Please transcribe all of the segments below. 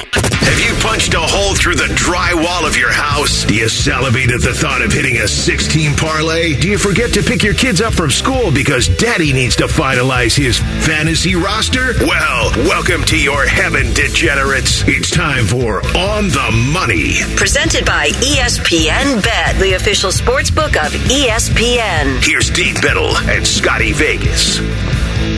Have you punched a hole through the drywall of your house? Do you salivate at the thought of hitting a 16 parlay? Do you forget to pick your kids up from school because daddy needs to finalize his fantasy roster? Well, welcome to your heaven, degenerates. It's time for On the Money. Presented by ESPN Bet, the official sports book of ESPN. Here's Dave Biddle and Scotty Vegas.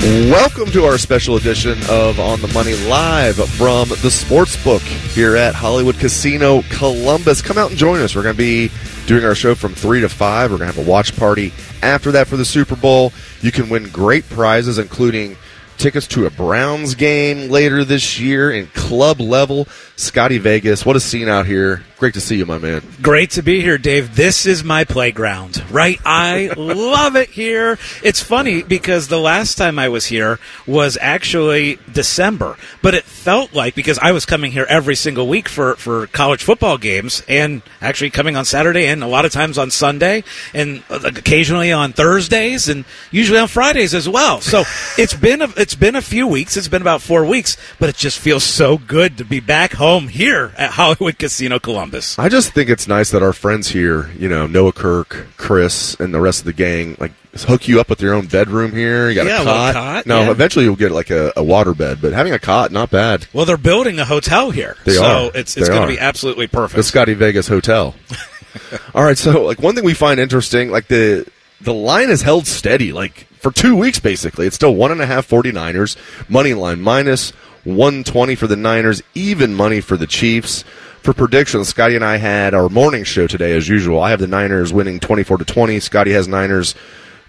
Welcome to our special edition of On the Money live from the Sportsbook here at Hollywood Casino Columbus. Come out and join us. We're going to be doing our show from 3 to 5. We're going to have a watch party after that for the Super Bowl. You can win great prizes, including tickets to a Browns game later this year in club level. Scotty Vegas, what a scene out here. Great to see you, my man. Great to be here, Dave. This is my playground, right? I love it here. It's funny because the last time I was here was actually December, but it felt like because I was coming here every single week for, for college football games and actually coming on Saturday and a lot of times on Sunday and occasionally on Thursdays and usually on Fridays as well. So it's been a, it's been a few weeks. It's been about four weeks, but it just feels so good to be back home here at Hollywood Casino Columbus. I just think it's nice that our friends here, you know, Noah Kirk, Chris, and the rest of the gang, like hook you up with your own bedroom here. You got Yeah, a cot. cot, no, yeah. eventually you'll get like a, a water bed, but having a cot, not bad. Well, they're building a hotel here, They so are. it's it's going to be absolutely perfect. The Scotty Vegas Hotel. All right, so like one thing we find interesting, like the the line is held steady, like for two weeks basically. It's still one and a half 49ers, money line minus 120 for the Niners, even money for the Chiefs. For predictions, Scotty and I had our morning show today as usual. I have the Niners winning 24 to 20. Scotty has Niners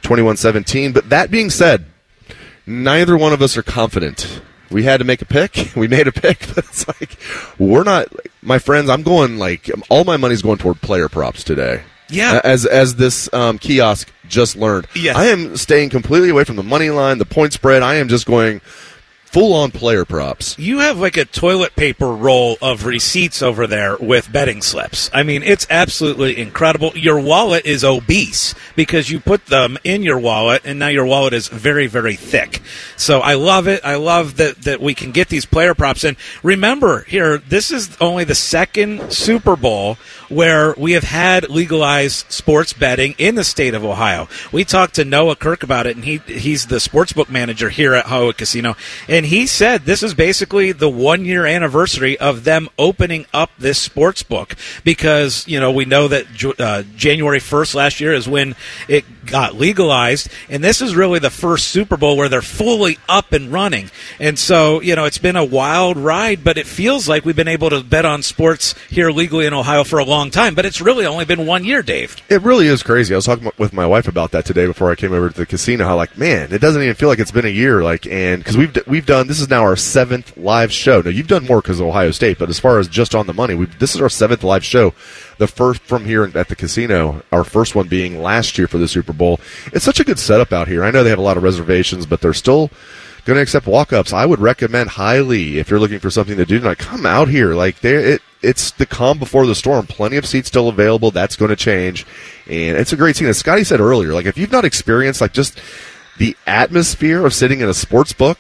21-17. But that being said, neither one of us are confident. We had to make a pick. We made a pick, but it's like we're not. My friends, I'm going like all my money's going toward player props today. Yeah. as as this um, kiosk just learned. Yes. I am staying completely away from the money line, the point spread. I am just going full on player props. you have like a toilet paper roll of receipts over there with betting slips. I mean, it's absolutely incredible. Your wallet is obese because you put them in your wallet, and now your wallet is very, very thick. So I love it. I love that that we can get these player props. And remember, here, this is only the second Super Bowl where we have had legalized sports betting in the state of Ohio. We talked to Noah Kirk about it, and he he's the sportsbook manager here at Hollywood Casino, and he said this is basically the one year anniversary of them opening up this sports book because you know we know that uh, January first last year is when it got legalized, and this is really the first Super Bowl where they're fully up and running, and so you know it's been a wild ride, but it feels like we've been able to bet on sports here legally in Ohio for a long time, but it's really only been one year, Dave. It really is crazy. I was talking with my wife about that today before I came over to the casino. How like, man, it doesn't even feel like it's been a year. Like, and because we've we've done this is now our seventh live show. Now you've done more because of Ohio State, but as far as just on the money, this is our seventh live show. The first from here at the casino, our first one being last year for the Super Bowl. It's such a good setup out here. I know they have a lot of reservations, but they're still going to accept walk-ups. I would recommend highly if you're looking for something to do tonight. Come out here, like there. It, it's the calm before the storm. Plenty of seats still available. That's going to change, and it's a great scene. As Scotty said earlier, like if you've not experienced like just the atmosphere of sitting in a sports book.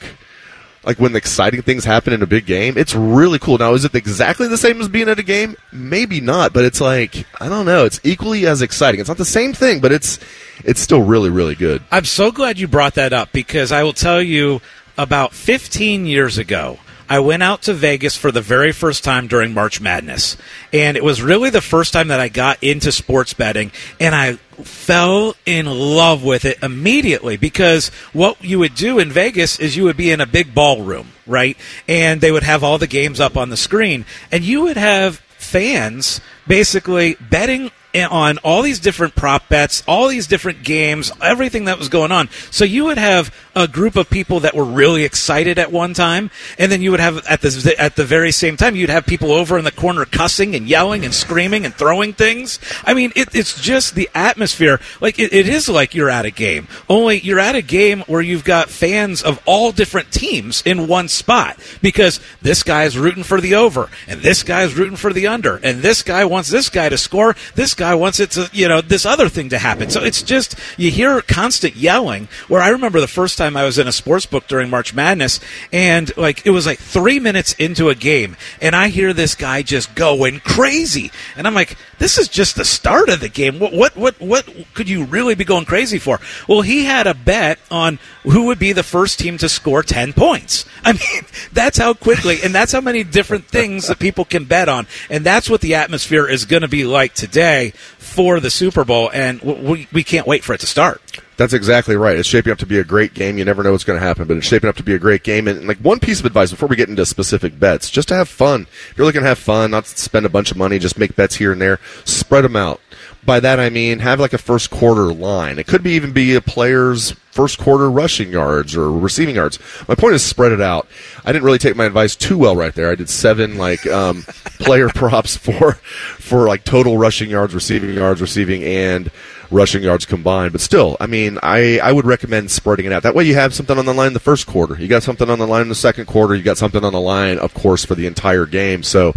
Like when the exciting things happen in a big game, it's really cool. Now, is it exactly the same as being at a game? Maybe not, but it's like I don't know. It's equally as exciting. It's not the same thing, but it's it's still really really good. I'm so glad you brought that up because I will tell you about 15 years ago, I went out to Vegas for the very first time during March Madness. And it was really the first time that I got into sports betting and I fell in love with it immediately because what you would do in Vegas is you would be in a big ballroom, right? And they would have all the games up on the screen and you would have fans basically betting on all these different prop bets, all these different games, everything that was going on. So you would have a group of people that were really excited at one time, and then you would have at the at the very same time you'd have people over in the corner cussing and yelling and screaming and throwing things. I mean, it, it's just the atmosphere. Like it, it is like you're at a game. Only you're at a game where you've got fans of all different teams in one spot because this guy's rooting for the over and this guy's rooting for the under and this guy wants this guy to score. This guy wants it to you know this other thing to happen. So it's just you hear constant yelling. Where I remember the first time I was in a sports book during March Madness and like it was like three minutes into a game and I hear this guy just going crazy and I'm like this is just the start of the game. What what what what could you really be going crazy for? Well, he had a bet on who would be the first team to score 10 points. I mean, that's how quickly and that's how many different things that people can bet on. And that's what the atmosphere is going to be like today for the Super Bowl and we, we can't wait for it to start. That's exactly right. It's shaping up to be a great game. You never know what's going to happen, but it's shaping up to be a great game. And like one piece of advice before we get into specific bets, just to have fun. If you're looking to have fun, not spend a bunch of money, just make bets here and there. Spread them out. By that I mean have like a first quarter line. It could be even be a player's first quarter rushing yards or receiving yards. My point is spread it out. I didn't really take my advice too well right there. I did seven like um, player props for for like total rushing yards, receiving yards, receiving and rushing yards combined. But still, I mean, I, I would recommend spreading it out. That way you have something on the line the first quarter. You got something on the line in the second quarter. You got something on the line, of course, for the entire game. So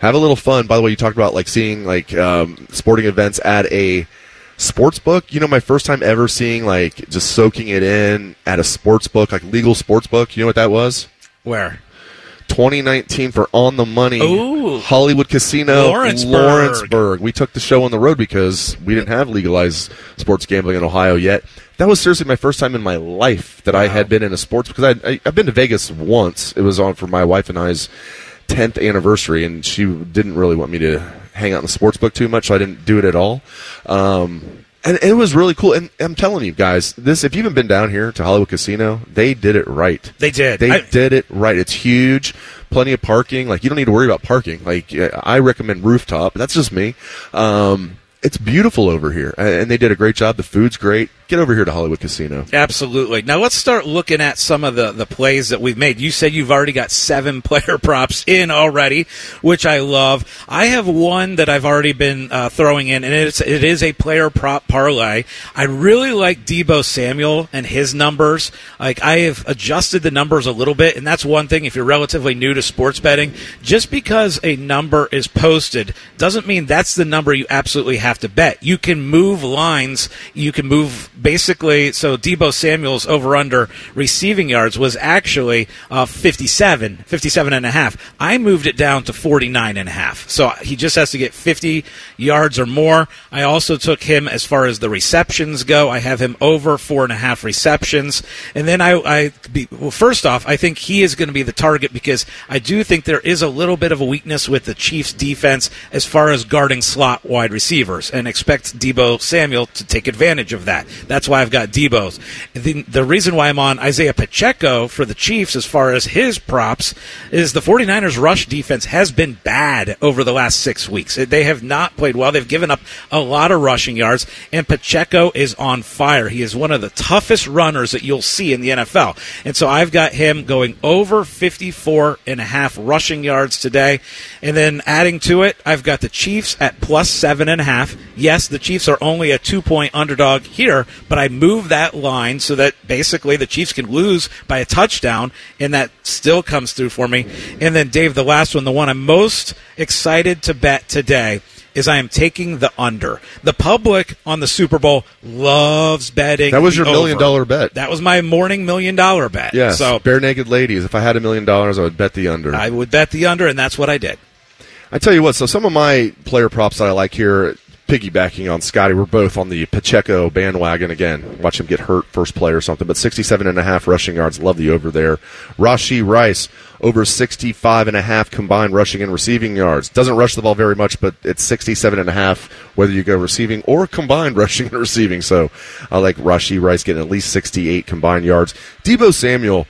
have a little fun. By the way, you talked about like seeing like um, sporting events at a sports book. You know, my first time ever seeing like just soaking it in at a sports book, like legal sports book. You know what that was? Where? 2019 for On the Money Ooh. Hollywood Casino Lawrenceburg. Lawrenceburg. We took the show on the road because we didn't have legalized sports gambling in Ohio yet. That was seriously my first time in my life that I had been in a sports because I, I I've been to Vegas once. It was on for my wife and I's 10th anniversary, and she didn't really want me to hang out in the sports book too much, so I didn't do it at all. Um, and it was really cool. And I'm telling you guys, this if you haven't been down here to Hollywood Casino, they did it right. They did. They I- did it right. It's huge, plenty of parking. Like you don't need to worry about parking. Like I recommend rooftop. That's just me. Um, it's beautiful over here, and they did a great job. The food's great. Get over here to Hollywood Casino. Absolutely. Now let's start looking at some of the, the plays that we've made. You said you've already got seven player props in already, which I love. I have one that I've already been uh, throwing in, and it's it is a player prop parlay. I really like Deebo Samuel and his numbers. Like I have adjusted the numbers a little bit, and that's one thing. If you're relatively new to sports betting, just because a number is posted doesn't mean that's the number you absolutely have to bet. You can move lines. You can move basically. So Deebo Samuel's over under receiving yards was actually uh, 57, 57 and a half. I moved it down to 49 and a half. So he just has to get 50 yards or more. I also took him as far as the receptions go. I have him over four and a half receptions. And then I, I be, well, first off, I think he is going to be the target because I do think there is a little bit of a weakness with the Chiefs defense as far as guarding slot wide receivers and expect Deebo Samuel to take advantage of that. That's why I've got Deebo's. The, the reason why I'm on Isaiah Pacheco for the Chiefs as far as his props is the 49ers rush defense has been bad over the last six weeks. They have not played well. They've given up a lot of rushing yards, and Pacheco is on fire. He is one of the toughest runners that you'll see in the NFL. And so I've got him going over 54 and a half rushing yards today. And then adding to it, I've got the Chiefs at plus seven and a half. Yes, the Chiefs are only a two point underdog here, but I move that line so that basically the Chiefs can lose by a touchdown, and that still comes through for me. And then, Dave, the last one, the one I'm most excited to bet today is I am taking the under. The public on the Super Bowl loves betting. That was your million over. dollar bet. That was my morning million dollar bet. Yes. So Barenaked Ladies. If I had a million dollars, I would bet the under. I would bet the under, and that's what I did. I tell you what, so some of my player props that I like here, piggybacking on Scotty, we're both on the Pacheco bandwagon again. Watch him get hurt first play or something, but 67 and a half rushing yards. Love the over there. Rashee Rice, over 65 and a half combined rushing and receiving yards. Doesn't rush the ball very much, but it's 67 and a half whether you go receiving or combined rushing and receiving. So I like Rashee Rice getting at least 68 combined yards. Deebo Samuel,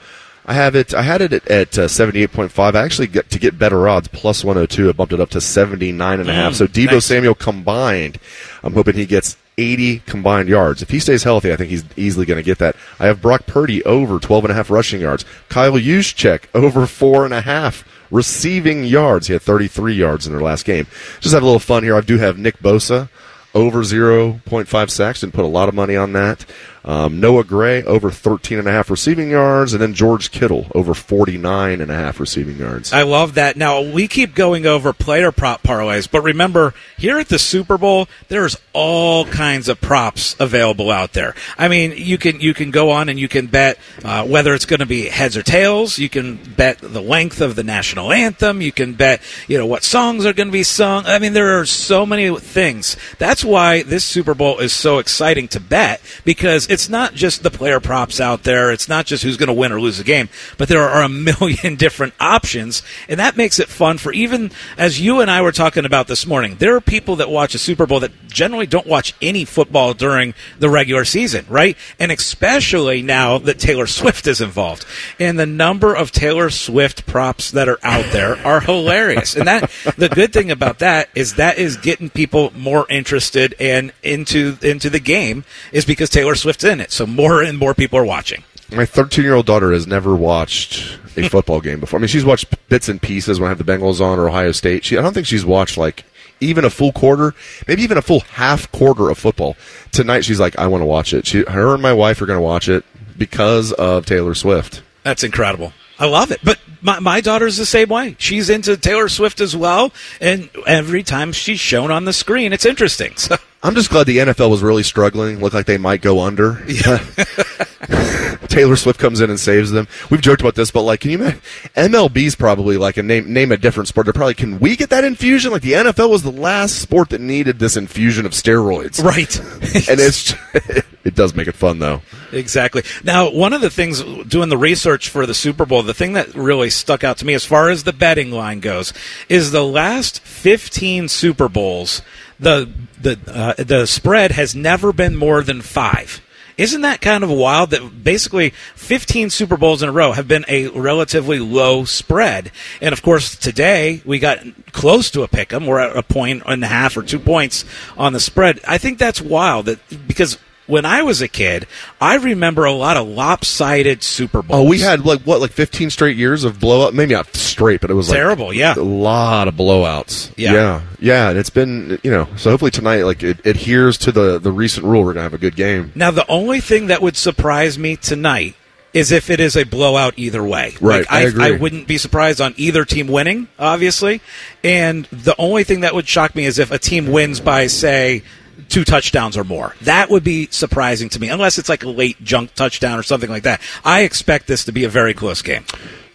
I have it. I had it at, at uh, seventy-eight point five. I actually get to get better odds, plus one hundred two. I bumped it up to seventy-nine and a half. Mm, So Deebo nice. Samuel combined, I'm hoping he gets eighty combined yards. If he stays healthy, I think he's easily going to get that. I have Brock Purdy over twelve and a half rushing yards. Kyle Juszczyk over four and a half receiving yards. He had thirty-three yards in their last game. Just have a little fun here. I do have Nick Bosa over 0.5 sacks and put a lot of money on that. Um, Noah Gray over 13 and a half receiving yards, and then George Kittle over 49 and a half receiving yards. I love that. Now we keep going over player prop parlays, but remember here at the Super Bowl, there's all kinds of props available out there. I mean, you can you can go on and you can bet uh, whether it's going to be heads or tails. You can bet the length of the national anthem. You can bet you know what songs are going to be sung. I mean, there are so many things. That's why this Super Bowl is so exciting to bet because it's not just the player props out there. It's not just who's going to win or lose the game, but there are a million different options, and that makes it fun for even as you and I were talking about this morning. There are people that watch a Super Bowl that generally don't watch any football during the regular season, right? And especially now that Taylor Swift is involved. And the number of Taylor Swift props that are out there are hilarious. And that the good thing about that is that is getting people more interested and into into the game is because Taylor Swift's in it. So more and more people are watching. My 13 year old daughter has never watched a football game before. I mean, she's watched bits and pieces when I have the Bengals on or Ohio State. She, I don't think she's watched like even a full quarter, maybe even a full half quarter of football. Tonight, she's like, I want to watch it. She, her and my wife are going to watch it because of Taylor Swift. That's incredible. I love it. But my, my daughter's the same way. She's into Taylor Swift as well. And every time she's shown on the screen, it's interesting. So I'm just glad the NFL was really struggling. Looked like they might go under. Yeah. Taylor Swift comes in and saves them. We've joked about this, but like, can you imagine? MLB's probably like a name name a different sport. They're probably can we get that infusion? Like the NFL was the last sport that needed this infusion of steroids, Right. And it's it does make it fun though. Exactly. Now, one of the things doing the research for the Super Bowl, the thing that really stuck out to me as far as the betting line goes, is the last 15 Super Bowls, the the uh, the spread has never been more than five. Isn't that kind of wild that basically 15 Super Bowls in a row have been a relatively low spread? And of course, today we got close to a pick 'em. We're at a point and a half or two points on the spread. I think that's wild that because when I was a kid, I remember a lot of lopsided Super Bowls. Oh, we had like what, like 15 straight years of blowout. Maybe not straight, but it was like Terrible, yeah. a lot of blowouts. Yeah. yeah, yeah. And it's been you know, so hopefully tonight, like it adheres to the the recent rule. We're gonna have a good game. Now, the only thing that would surprise me tonight is if it is a blowout either way. Right, Like, I agree. I wouldn't be surprised on either team winning, obviously. And the only thing that would shock me is if a team wins by, say, two touchdowns or more. That would be surprising to me, unless it's like a late junk touchdown or something like that. I expect this to be a very close game.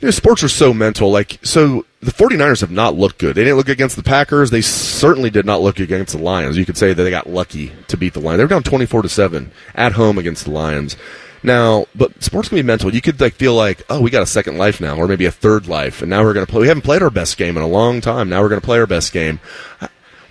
You know, sports are so mental. Like, so the 49ers have not looked good. They didn't look against the Packers. They certainly did not look against the Lions. You could say that they got lucky to beat the Lions. They were down 24 to 7 at home against the Lions. Now, but sports can be mental. You could like feel like, oh, we got a second life now, or maybe a third life, and now we're going to play. We haven't played our best game in a long time. Now we're going to play our best game.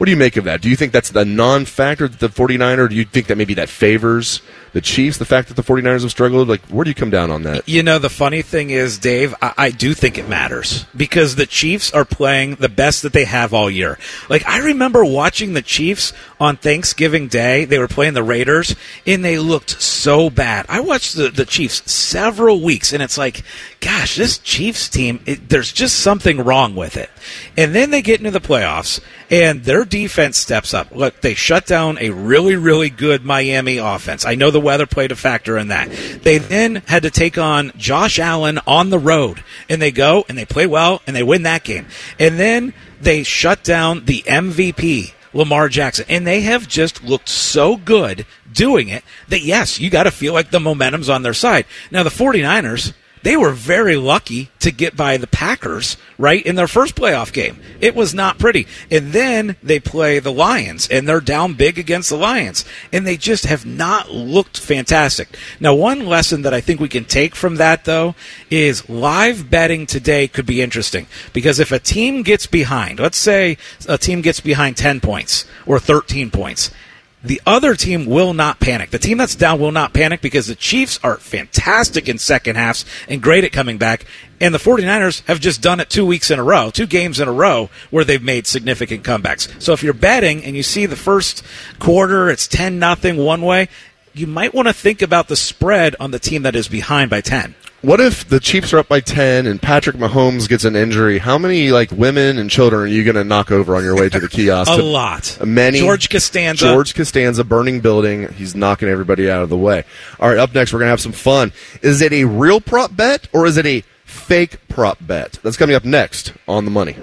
What do you make of that? Do you think that's the non-factor the 49er? Do you think that maybe that favors the Chiefs, the fact that the 49ers have struggled? Like, where do you come down on that? You know, the funny thing is, Dave, I, I do think it matters because the Chiefs are playing the best that they have all year. Like, I remember watching the Chiefs on Thanksgiving Day. They were playing the Raiders, and they looked so bad. I watched the, the Chiefs several weeks, and it's like, gosh, this Chiefs team, it, there's just something wrong with it. And then they get into the playoffs, and their defense steps up. Look, they shut down a really, really good Miami offense. I know the weather played a factor in that. They then had to take on Josh Allen on the road, and they go and they play well and they win that game. And then they shut down the MVP. Lamar Jackson. And they have just looked so good doing it that, yes, you got to feel like the momentum's on their side. Now, the 49ers, they were very lucky to get by the Packers, right, in their first playoff game. It was not pretty. And then they play the Lions, and they're down big against the Lions. And they just have not looked fantastic. Now, one lesson that I think we can take from that, though, is live betting today could be interesting. Because if a team gets behind, let's say a team gets behind 10 points or 13 points, the other team will not panic. The team that's down will not panic because the Chiefs are fantastic in second halves and great at coming back. And the 49ers have just done it two weeks in a row, two games in a row where they've made significant comebacks. So if you're betting and you see the first quarter, it's 10 nothing one way, you might want to think about the spread on the team that is behind by 10. What if the Chiefs are up by ten and Patrick Mahomes gets an injury? How many like women and children are you going to knock over on your way to the kiosk? A To- lot. Many. George Costanza. George Costanza, burning building. He's knocking everybody out of the way. All right, up next we're going to have some fun. Is it a real prop bet or is it a fake prop bet? That's coming up next on the money.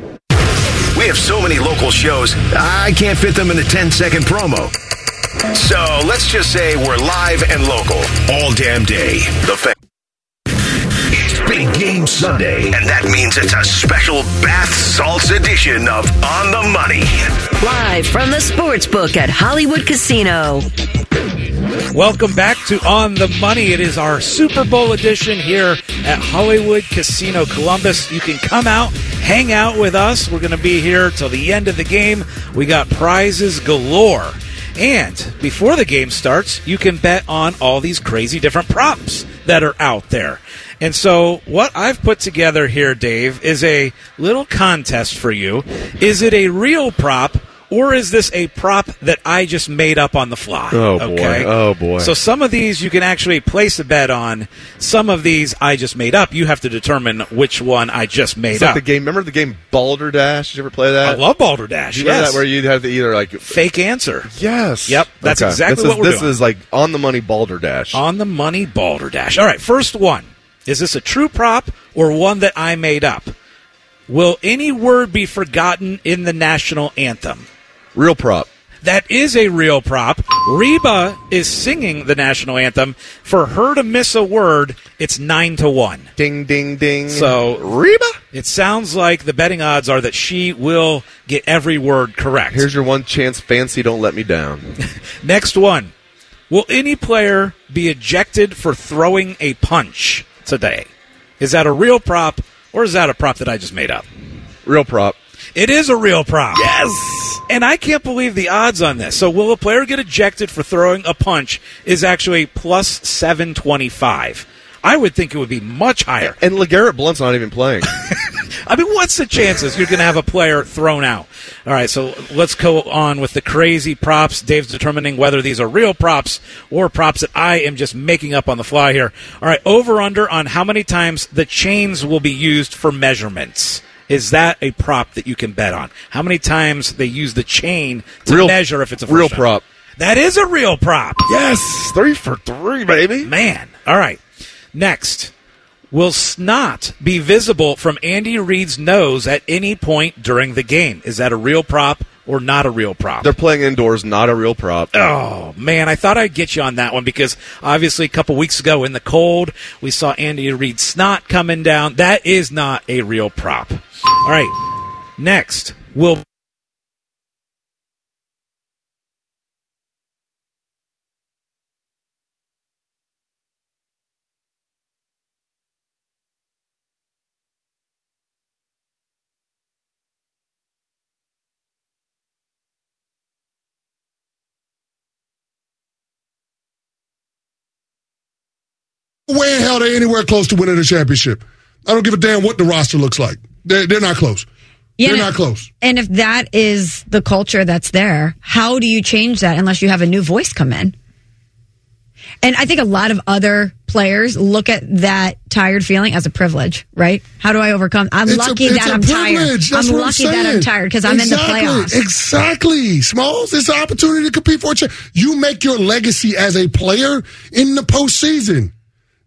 We have so many local shows, I can't fit them in a 10 second promo. So let's just say we're live and local all damn day. The fa- It's Big Game Sunday, and that means it's a special bath salts edition of On the Money. Live from the sports book at Hollywood Casino. Welcome back to On the Money. It is our Super Bowl edition here at Hollywood Casino Columbus. You can come out, hang out with us. We're going to be here till the end of the game. We got prizes galore. And before the game starts, you can bet on all these crazy different props that are out there. And so, what I've put together here, Dave, is a little contest for you. Is it a real prop or is this a prop that I just made up on the fly? Oh, boy. Oh, boy. So some of these you can actually place a bet on. Some of these I just made up. You have to determine which one I just made It's like up. the game. Remember the game Balderdash? Did you ever play that? I love Balderdash. You Yes. that where you have to either like Fake answer. yes, Yep, that's Okay. exactly this is, what we're doing. This doing. is like on the money Balderdash. On the money Balderdash. All right, first one. Is this a true prop or one that I made up? Will any word be forgotten in the national anthem? Real prop. That is a real prop. Reba is singing the national anthem. For her to miss a word, it's nine to one. Ding ding ding. So Reba. it sounds like the betting odds are that she will get every word correct. Here's your one chance. Fancy, don't let me down. Next one. Will any player be ejected for throwing a punch today? Is that a real prop or is that a prop that I just made up? Real prop. It is a real prop. Yes. And I can't believe the odds on this. So will a player get ejected for throwing a punch is actually plus 725. I would think it would be much higher. And LeGarrette Blunt's not even playing. I mean, what's the chances you're going to have a player thrown out? All right, so let's go on with the crazy props. Dave's determining whether these are real props or props that I am just making up on the fly here. All right, over under on how many times the chains will be used for measurements. Is that a prop that you can bet on? How many times they use the chain to Real- measure if it's a real down? prop. That is a real prop. yes, three for three, baby. Man. All right. Next. Will snot be visible from Andy Reid's nose at any point during the game? Is that a real prop or not a real prop? They're playing indoors, not a real prop. Oh man, I thought I'd get you on that one because obviously a couple weeks ago in the cold we saw Andy Reid snot coming down. That is not a real prop. All right, next will way in hell they're anywhere close to winning a championship. I don't give a damn what the roster looks like. They're, they're not close. Yeah, they're not close. And if that is the culture that's there, how do you change that unless you have a new voice come in? And I think a lot of other players look at that tired feeling as a privilege, right? How do I overcome? I'm It's lucky it's that a I'm tired. That's I'm lucky that I'm tired because I'm Exactly. in the playoffs. Exactly. Smalls, it's an opportunity to compete for a championship. You make your legacy as a player in the postseason.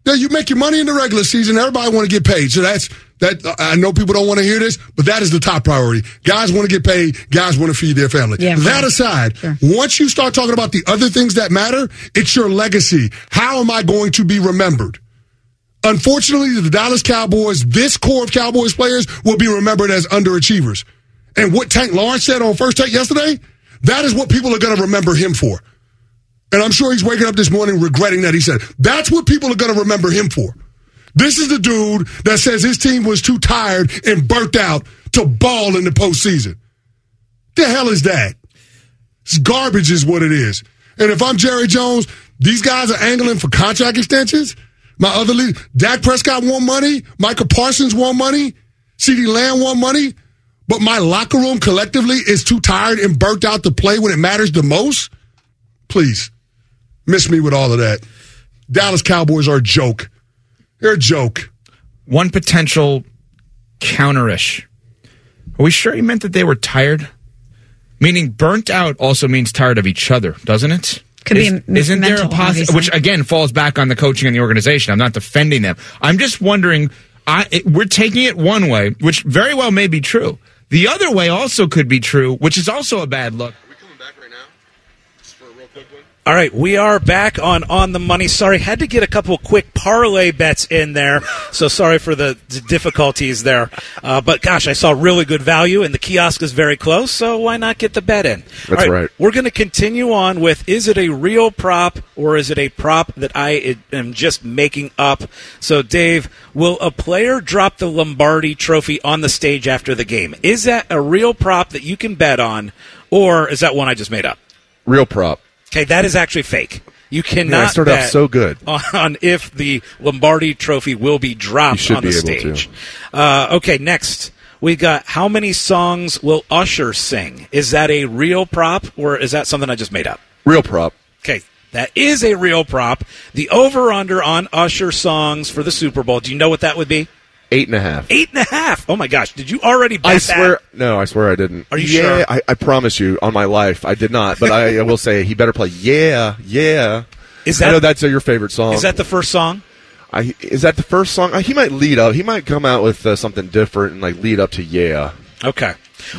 Now you make your money in the regular season. Everybody want to get paid. So that's that. I know people don't want to hear this, but that is the top priority. Guys want to get paid. Guys want to feed their family. Yeah, that sure. aside, Sure. once you start talking about the other things that matter, it's your legacy. How am I going to be remembered? Unfortunately, the Dallas Cowboys, this core of Cowboys players will be remembered as underachievers. And what Tank Lawrence said on First Take yesterday, that is what people are going to remember him for. And I'm sure he's waking up this morning regretting that he said. That's what people are going to remember him for. This is the dude that says his team was too tired and burnt out to ball in the postseason. The hell is that? It's garbage, is what it is. And if I'm Jerry Jones, these guys are angling for contract extensions. My other lead, Dak Prescott want money. Micah Parsons want money. CeeDee Lamb want money. But my locker room collectively is too tired and burnt out to play when it matters the most. Please, miss me with all of that. Dallas Cowboys are a joke. They're a joke. One potential counterish. Are we sure he meant that they were tired? Meaning burnt out also means tired of each other, doesn't it? Could be Is- m- Isn't there a mental, which again falls back on the coaching and the organization. I'm not defending them. I'm just wondering. I, it, we're taking it one way, which very well may be true. The other way also could be true, which is also a bad look. All right, we are back on on the money. Sorry, had to get a couple quick parlay bets in there, so sorry for the d- difficulties there. Uh, but gosh, I saw really good value, and the kiosk is very close, so why not get the bet in? That's All right. We're going to continue on with: is it a real prop or is it a prop that I am just making up? So, Dave, will a player drop the Lombardi Trophy on the stage after the game? Is that a real prop that you can bet on, or is that one I just made up? Real prop. Okay, that is actually fake. You cannot Yeah, I started off so good. on if the Lombardi Trophy will be dropped on the be able to. stage. Uh, okay, next we got how many songs will Usher sing? Is that a real prop or is that something I just made up? Real prop. Okay, that is a real prop. The over under on Usher songs for the Super Bowl. Do you know what that would be? Eight and a half. Eight and a half. Oh my gosh! Did you already bet I that? swear, no, I swear I didn't. Are you yeah, sure? I, I promise you, on my life, I did not. But I, I will say, he better play. Yeah, yeah. Is that? I that- know that's uh, your favorite song. Is that the first song? I, is that the first song? Uh, He might lead up. He might come out with uh, something different and like lead up to yeah. Okay.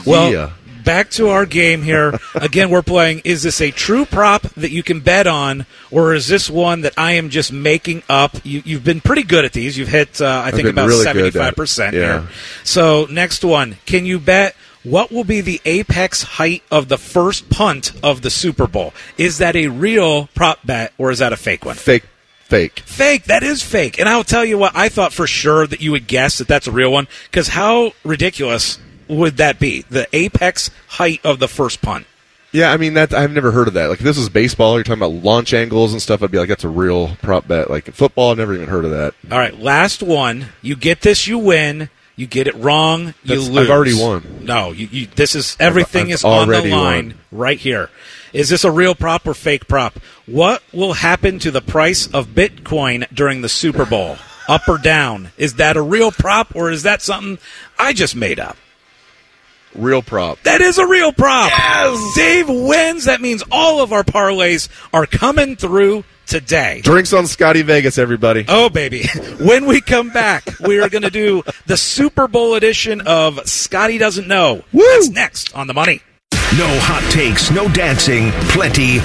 Well, Yeah. Back to our game here. Again, we're playing is this a true prop that you can bet on, or is this one that I am just making up? You, you've been pretty good at these. You've hit, uh, I think, about really 75% yeah. here. So, next one. Can you bet what will be the apex height of the first punt of the Super Bowl? Is that a real prop bet, or is that a fake one? Fake, fake. Fake. That is fake. And I'll tell you what, I thought for sure that you would guess that that's a real one. Because how ridiculous would that be? The apex height of the first punt. Yeah, I mean that I've never heard of that. Like if this is baseball, you're talking about launch angles and stuff. I'd be like, that's a real prop bet. Like in football, I've never even heard of that. All right, last one. You get this, you win. You get it wrong, you That's- lose. I've already won. No, you, you, this is everything I've is on the line won. right here. Is this a real prop or fake prop? What will happen to the price of Bitcoin during the Super Bowl? Up or down? Is that a real prop or is that something I just made up? Real prop. That is a real prop. Yes! Dave wins. That means all of our parlays are coming through today. Drinks on Scotty Vegas, everybody. Oh, baby. When we come back, we are going to do the Super Bowl edition of Scotty Doesn't Know. That's next on The Money. No hot takes, no dancing, plenty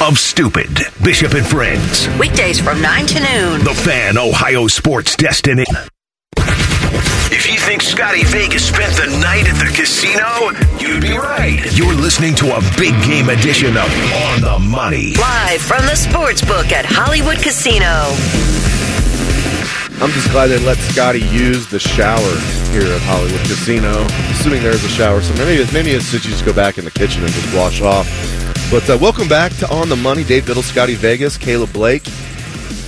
of stupid. Bishop and Friends. Weekdays from 9 to noon. The Fan Ohio Sports Destiny. If you think Scotty Vegas spent the night at the casino, you'd be right. You're listening to a big game edition of On the Money. Live from the sports book at Hollywood Casino. I'm just glad they let Scotty use the shower here at Hollywood Casino. Assuming there's a shower, so maybe maybe it's just you just go back in the kitchen and just wash off. But uh, welcome back to On the Money. Dave Biddle, Scotty Vegas, Caleb Blake.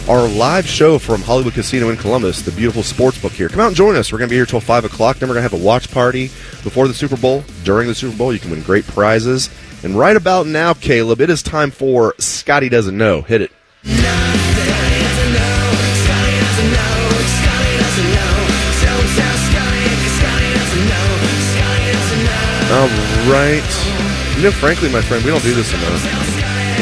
Our live show from Hollywood Casino in Columbus, the beautiful sports book here. Come out and join us. We're going to be here till 5 o'clock. Then we're going to have a watch party before the Super Bowl. During the Super Bowl, you can win great prizes. And right about now, Caleb, it is time for Scotty Doesn't Know. Hit it. All right. You know, frankly, my friend, we don't do this enough.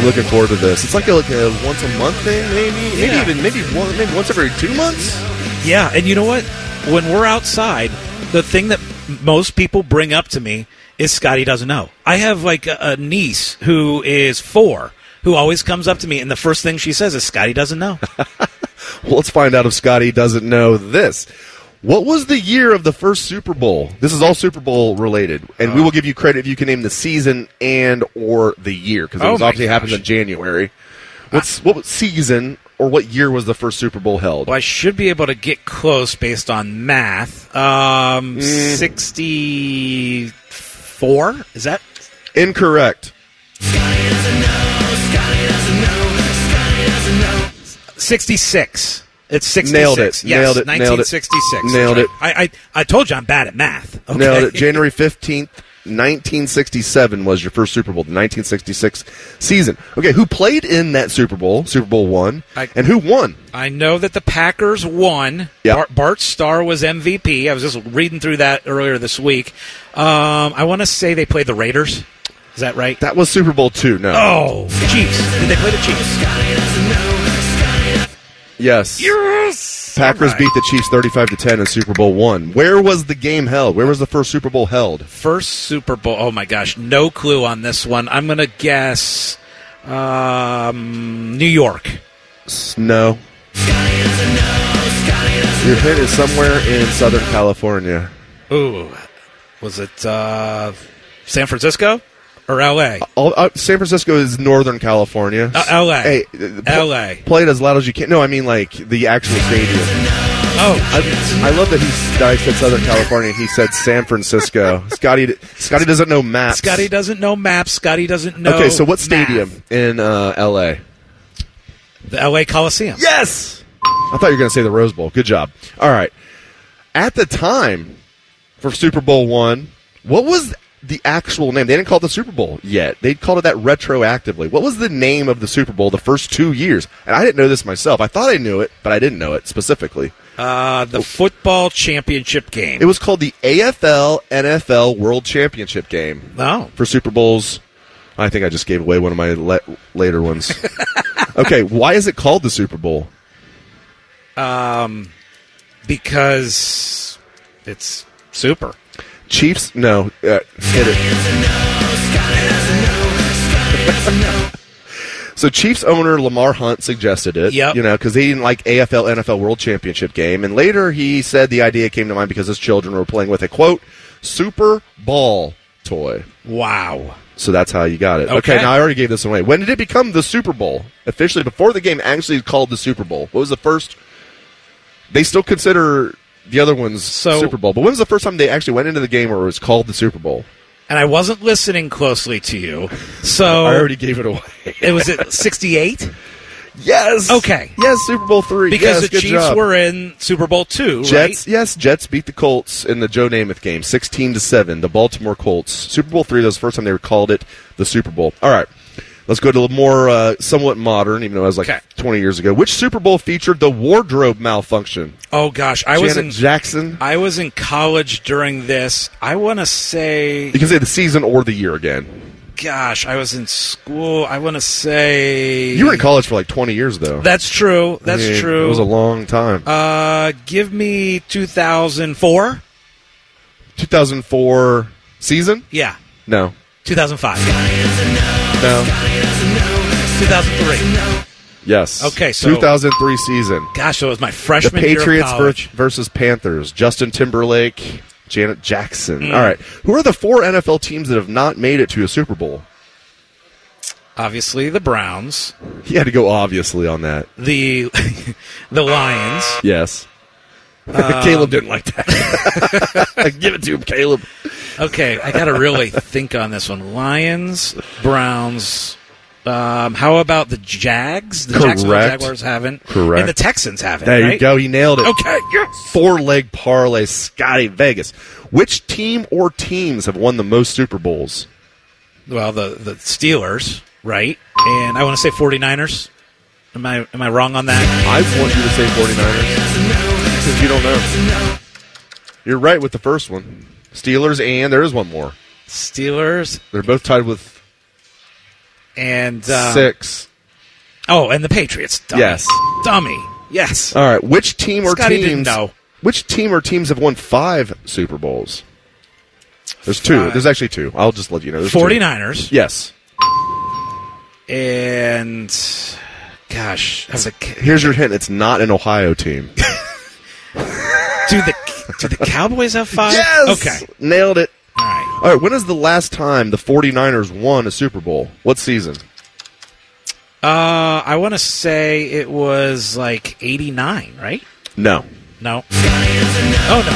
Looking forward to this. It's like a, like a once a month thing, maybe, maybe Yeah. even maybe one, maybe once every two months. Yeah, and you know what? When we're outside, the thing that most people bring up to me is Scotty doesn't know. I have like a, a niece who is four who always comes up to me, and the first thing she says is Scotty doesn't know. Well, let's find out if Scotty doesn't know this. What was the year of the first Super Bowl? This is all Super Bowl related, and uh, we will give you credit if you can name the season and or the year because it oh was obviously gosh. happens in January. What's what season or what year was the first Super Bowl held? Well, I should be able to get close based on math. Um, mm. sixty-four is that incorrect? Sixty-six. It's 66. Nailed it. Yes, Nailed it. Nailed it. 1966. Nailed it. right. I, I, I told you I'm bad at math. Okay? Nailed it. January 15th, 1967 was your first Super Bowl, the 1966 season. Okay, who played in that Super Bowl, Super Bowl one, I- and who won? I know that the Packers won. Yep. Bart, Bart Starr was MVP. I was just reading through that earlier this week. Um, I want to say they played the Raiders. Is that right? That was Super Bowl two. No. oh, Chiefs. Did they play the Chiefs? Yes. Yes. Packers right. beat the Chiefs 35 to 10 in Super Bowl one. Where was the game held? Where was the first Super Bowl held? First Super Bowl. Oh my gosh, no clue on this one. I'm gonna guess um, New York. No. Your hit is somewhere in Southern California. Ooh, was it uh, San Francisco or L.A.? All, uh, San Francisco is Northern California. Uh, LA. Hey, pl- LA. Play it as loud as you can. No, I mean like the actual stadium. Oh, I, I love that he that I said Southern California. He said San Francisco. Scotty Scotty doesn't know maps. Scotty doesn't know maps. Scotty doesn't know. Okay, so what math. stadium in uh, L.A.? The L.A. Coliseum. Yes. I thought you were going to say the Rose Bowl. Good job. All right. At the time for Super Bowl one, what was the actual name? They didn't call it the Super Bowl yet. They called it that retroactively. What was the name of the Super Bowl the first two years? And I didn't know this myself. I thought I knew it, but I didn't know it specifically. Uh, the football championship game. It was called the AFL NFL World Championship game oh, for Super Bowls. I think I just gave away one of my le- later ones. okay, why is it called the Super Bowl? Um, because it's super. Chiefs? No. Uh, hit it. so Chiefs owner Lamar Hunt suggested it. Yep. You know, because he didn't like AFL NFL World Championship game, and later he said the idea came to mind because his children were playing with a quote Super Ball toy. Wow. So that's how you got it. Okay. Okay. now I already gave this away. When did it become the Super Bowl? Officially, before the game actually called the Super Bowl. What was the first? They still consider the other ones So- Super Bowl, but when was the first time they actually went into the game where it was called the Super Bowl? And I wasn't listening closely to you, so I already gave it away. it was at 68 yes. Okay. Yes, Super Bowl three. because Yes, the Chiefs job. were in Super Bowl two, Jets. right? Yes, Jets beat the Colts in the Joe Namath game, sixteen to seven. The Baltimore Colts. Super Bowl three. That was the first time they called it the Super Bowl. All right. Let's go to a more uh, somewhat modern, even though it was like Okay. 20 years ago. Which Super Bowl featured the wardrobe malfunction? Oh gosh, I was in Jackson. I was in college during this. I want to say, You can say the season or the year again. gosh, I was in school. I want to say You were in college for like 20 years, though. That's true. That's I mean, true. It was a long time. uh, give me 2004. 2004 season? Yeah, No. 2005, No. 2003. Yes. Okay, so- 2003 season. Gosh, so it was my The freshman year of Patriots versus Panthers. Justin Timberlake, Janet Jackson. Mm. All right. Who are the four NFL teams that have not made it to a Super Bowl? Obviously, the Browns, He had to go obviously on that. the the Lions. Yes. Uh, Caleb didn't like that. Give it to him, Caleb. Okay, I got to really think on this one. Lions, Browns. Um, how about the Jags? The Jacksonville Correct. Jaguars haven't. Correct. And the Texans haven't. There you go. He nailed it. Okay. Yes. Four leg parlay, Scotty Vegas. Which team or teams have won the most Super Bowls? Well, the the Steelers, right? And I want to say 49ers. Am I am I wrong on that? I want you to say 49ers because you don't know. You're right with the first one. Steelers, and there is one more. Steelers They're both tied with and uh, six. Oh, and the Patriots. Dummy. Yes. Dummy. Yes. All right. Which team or Scotty teams? didn't know. Which team or teams have won five Super Bowls? There's two. There's actually two. I'll just let you know. There's two. 49ers Yes. and gosh, the, Here's your hint. It's not an Ohio team. do the do the Cowboys have five? Yes. Okay. Nailed it. All right. When is the last time the 49ers won a Super Bowl? What season? Uh, I want to say it was like 89, right? No. No. Oh no.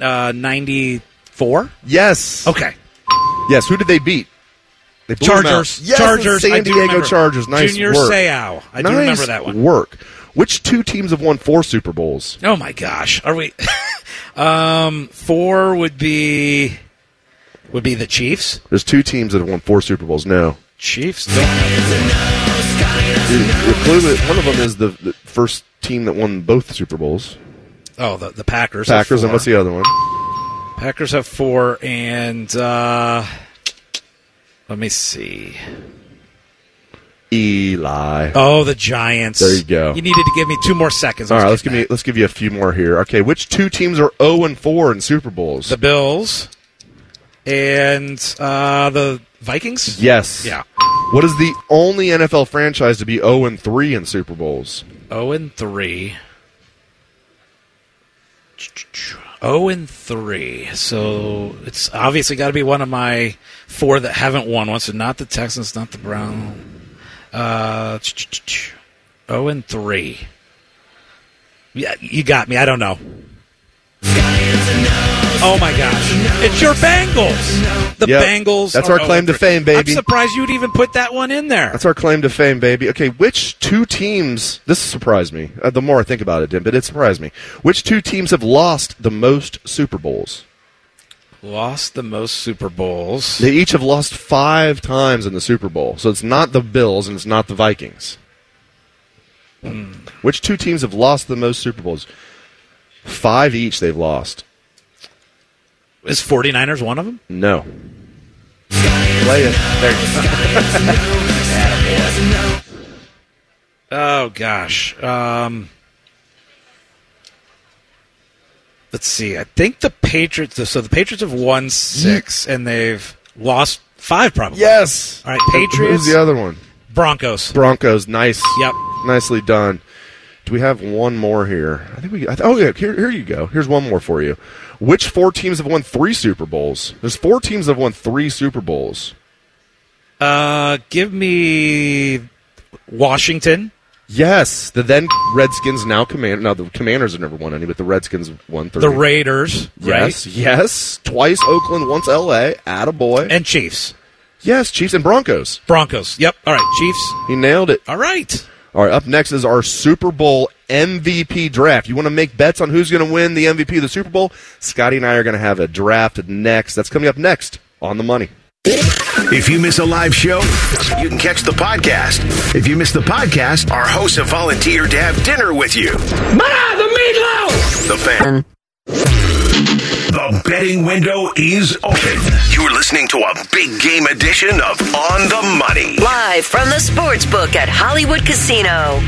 90s. Uh, 94. Yes. Okay. Yes. Who did they beat? They blew 'em out. Chargers. Yes, Chargers. San Diego remember. Chargers. Nice Junior work. Seau. I do nice remember that one. work. Which two teams have won four Super Bowls? Oh my gosh, are we? um, four would be would be the Chiefs. There's two teams that have won four Super Bowls. No. Chiefs don't have You're- you're clearly- one of them is the, the first team that won both Super Bowls. Oh, the the Packers. Packers, and what's the other one? Packers have four, and uh, let me see. Eli. Oh, the Giants. There you go. You needed to give me two more seconds. All was let's give getting me let's give you a few more here. Okay, which two teams are 0 and 4 in Super Bowls? the Bills and uh, the Vikings. yes. Yeah. What is the only NFL franchise to be 0 and 3 in Super Bowls? 0 and three. 0 and three. So it's obviously got to be one of my four that haven't won one. So not the Texans, not the Browns. Uh, oh and three. Yeah, you got me. I don't know. Oh my gosh! It's your Bengals. The Yep. Bengals. That's our claim to fame, baby. I'm surprised you'd even put that one in there. That's our claim to fame, baby. Okay, which two teams? This surprised me. Uh, the more I think about it, Dim, but it surprised me. Which two teams have lost the most Super Bowls? Lost the most Super Bowls. They each have lost five times in the Super Bowl. So it's not the Bills and it's not the Vikings. Which two teams have lost the most Super Bowls? Five each they've lost. Is 49ers one of them? No. Play it. Oh gosh. Um, let's see. I think the Patriots. So the Patriots have won six, and they've lost five, probably. Yes. All right, Patriots. Who's the other one? Broncos. Broncos. Nice. Yep. Nicely done. Do we have one more here? I think we. I th- oh yeah, here, here you go. Here's one more for you. Which four teams have won three Super Bowls? There's four teams that have won three Super Bowls. Uh, give me Washington. Yes, the then Redskins now command. Now the Commanders have never won any, but the Redskins won three. The Raiders. Yes, Right? yes. Twice Oakland, once L.A. Attaboy. And Chiefs. yes, Chiefs and Broncos. Broncos. Yep. All right. Chiefs. He nailed it. All right. All right, up next is our Super Bowl MVP draft. You want to make bets on who's going to win the MVP of the Super Bowl? Scotty and I are going to have a draft next. That's coming up next on the money. If you miss a live show, you can catch the podcast. If you miss the podcast, our hosts have volunteered to have dinner with you. The meatloaf! The fan. The betting window is open. You're listening to a big game edition of On the Money. Live from the sports book at Hollywood Casino.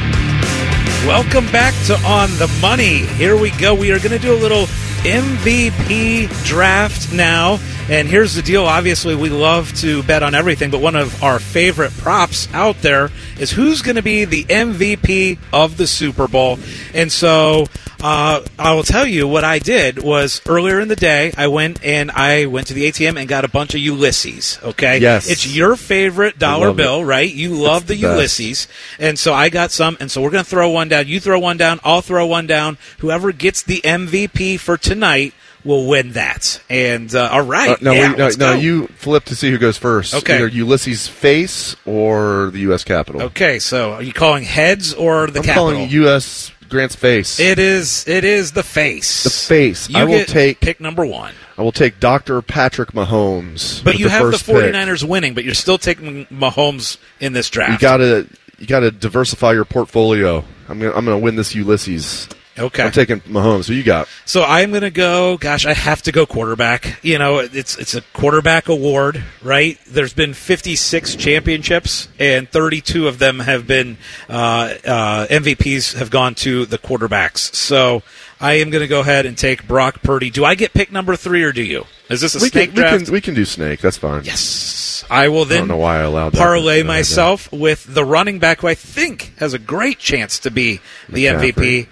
Welcome back to On the Money. Here we go. We are going to do a little MVP draft now. And here's the deal. Obviously, we love to bet on everything, but one of our favorite props out there is who's going to be the MVP of the Super Bowl. And so uh, I will tell you what I did was earlier in the day, I went and I went to the ATM and got a bunch of Ulysses. Okay. Yes. It's your favorite dollar love it. bill, right? You love the, the. Ulysses. And so I got some, and so we're going to throw one down. You throw one down, I'll throw one down. Whoever gets the MVP for tonight will win that. And uh, all right, Uh, no, yeah, wait, no, no. You flip to see who goes first. Okay. Either Ulysses' face or the U.S. Capitol. Okay, so are you calling heads or the I'm capital? calling U.S. Grant's face. It is. It is the face. The face. You I will take- pick number one. I will take Dr. Patrick Mahomes. But you have the first pick. 49ers winning, but you're still taking Mahomes in this draft. You gotta, you gotta diversify your portfolio. I'm gonna, I'm gonna win this Ulysses. Okay. I'm taking Mahomes. Who you got? So I'm going to go. Gosh, I have to go quarterback. You know, it's it's a quarterback award, right? There's been 56 championships, and 32 of them have been uh, uh, MVPs have gone to the quarterbacks. So I am going to go ahead and take Brock Purdy. Do I get pick number three, or do you? Is this a we snake can, we draft? can, we can do snake. That's fine. yes. I will then I don't know why I allowed parlay myself with the running back who I think has a great chance to be the McCaffrey. MVP,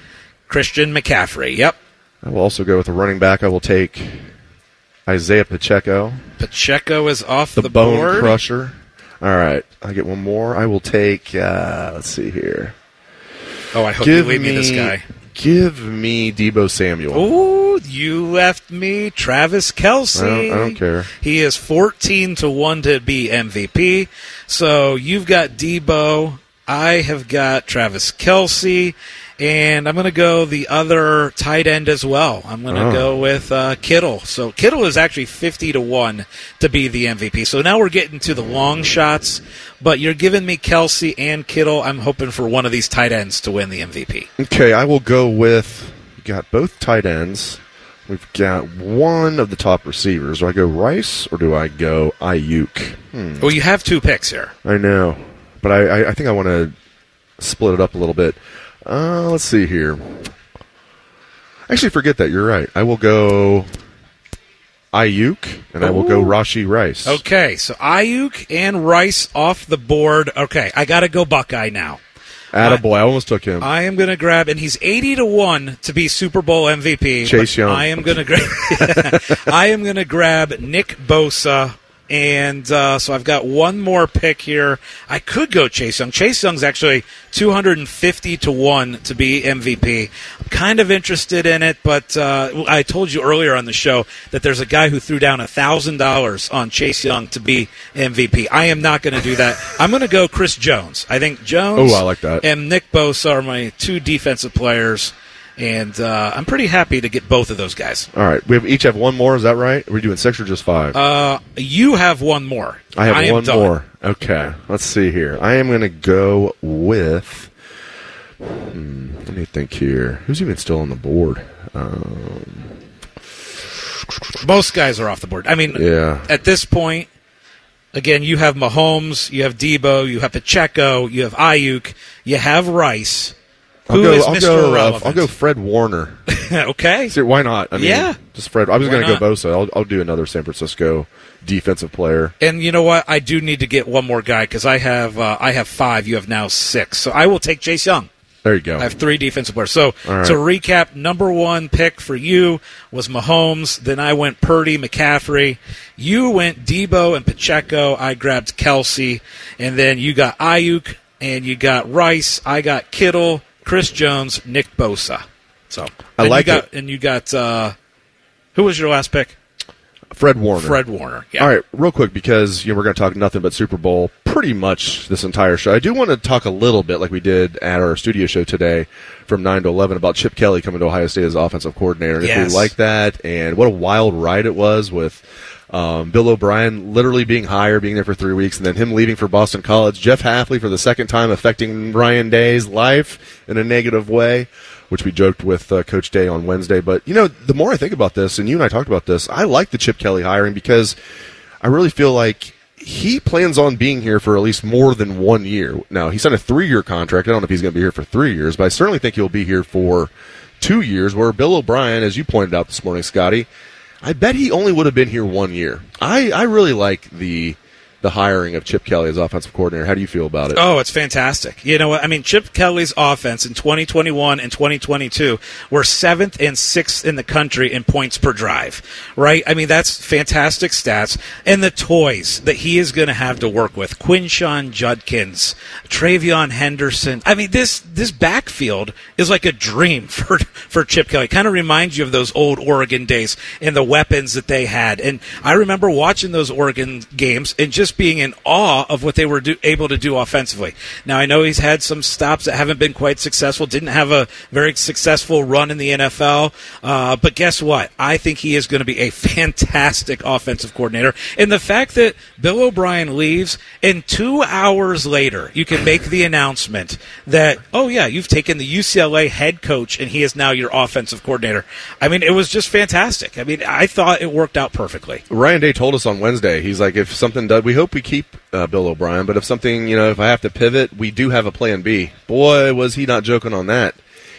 Christian McCaffrey. Yep. I will also go with a running back. I will take Isaiah Pacheco, Pacheco is off the, the, bone board. crusher. All right, I get one more. I will take. Uh, let's see here. Oh, I hope Give you leave me, me this guy. Give me Deebo Samuel. Ooh, you left me Travis Kelce. I don't- I don't care. He is 14 to 1 to be MVP. So you've got Deebo. I have got Travis Kelce. And I'm going to go the other tight end as well. I'm going to Oh. go with uh, Kittle. So Kittle is actually 50 to 1 to be the MVP. So now we're getting to the long shots, but you're giving me Kelce and Kittle. I'm hoping for one of these tight ends to win the MVP. Okay, I will go with. We got both tight ends. We've got one of the top receivers. Do I go Rice or do I go Aiyuk? Hmm. Well, you have two picks here. I know, but I, I, I think I want to split it up a little bit. Uh, let's see here. Actually, forget that. You're right. I will go Aiyuk, and I will go Rashee Rice. Okay, so Aiyuk and Rice off the board. Okay, I got to go Buckeye now. Attaboy. I almost took him. I am going to grab, and he's eighty to one to be Super Bowl MVP. Chase Young. I am going to grab. I am going to grab Nick Bosa, and uh, so I've got one more pick here. I could go Chase Young. Chase Young's actually two hundred and fifty to one to be MVP. I'm kind of interested in it, but uh, I told you earlier on the show that there's a guy who threw down thousand dollars on Chase Young to be MVP. I am not going to do that. I'm going to go Chris Jones. I think Jones. Oh, I like that. And Nick Bosa are my two defensive players, and uh, I'm pretty happy to get both of those guys. All right, we have, each have one more. Is that right? Are we doing six or just five? Uh, you have one more. I have am one more. Okay, let's see here. I am going to go with. Hmm, let me think here. Who's even still on the board? Um, Most guys are off the board. I mean, yeah. at this point, again, you have Mahomes, you have Deebo, you have Pacheco, you have Aiyuk, you have Rice. I'll Who go. is I'll Mr. go. Uh, I'll go. Fred Warner. okay. See, why not? I mean, Yeah. just Fred. I was going to go Bosa. I'll, I'll do another San Francisco defensive player. And you know what? I do need to get one more guy because I have uh, I have five. You have now six. So I will take Chase Young. There you go. I have three defensive players. So right. to recap, number one pick for you was Mahomes. Then I went Purdy, McCaffrey. You went Deebo and Pacheco. I grabbed Kelce, and then you got Aiyuk and you got Rice. I got Kittle, Chris Jones, Nick Bosa. So I and like you got, it. And you got uh, who was your last pick? Fred Warner. Fred Warner. Yeah. All right, real quick because you know we're going to talk nothing but Super Bowl pretty much this entire show. I do want to talk a little bit, like we did at our studio show today, from nine to eleven, about Chip Kelly coming to Ohio State as offensive coordinator, and if Yes. we like that, and what a wild ride it was with. Um, Bill O'Brien literally being hired, being there for three weeks, and then him leaving for Boston College. Jeff Hafley for the second time affecting Ryan Day's life in a negative way, which we joked with uh, Coach Day on Wednesday. But you know, the more I think about this, and you and I talked about this, I like the Chip Kelly hiring because I really feel like he plans on being here for at least more than one year. Now, he signed a three year contract. I don't know if he's going to be here for three years, but I certainly think he'll be here for two years. Where Bill O'Brien, as you pointed out this morning, Scotty, I bet he only would have been here one year. I, I really like the the hiring of Chip Kelly as offensive coordinator. How do you feel about it? Oh, it's fantastic. You know? I mean, Chip Kelly's offense in 2021 and 2022 were seventh and sixth in the country in points per drive, right? I mean, that's fantastic stats. And the toys that he is going to have to work with Quinshon Judkins, TreVeyon Henderson. I mean, this, this backfield is like a dream for, for Chip Kelly. Kind of reminds you of those old Oregon days and the weapons that they had. And I remember watching those Oregon games and just being in awe of what they were do, able to do offensively. Now I know he's had some stops that haven't been quite successful. Didn't have a very successful run in the NFL, uh, but guess what? I think he is going to be a fantastic offensive coordinator. And the fact that Bill O'Brien leaves and two hours later you can make the announcement that oh yeah you've taken the UCLA head coach and he is now your offensive coordinator. I mean it was just fantastic. I mean I thought it worked out perfectly. Ryan Day told us on Wednesday. He's like, if something does, we hope we keep uh, Bill O'Brien, but if something, you know, if I have to pivot, we do have a plan B. Boy, was he not joking on that.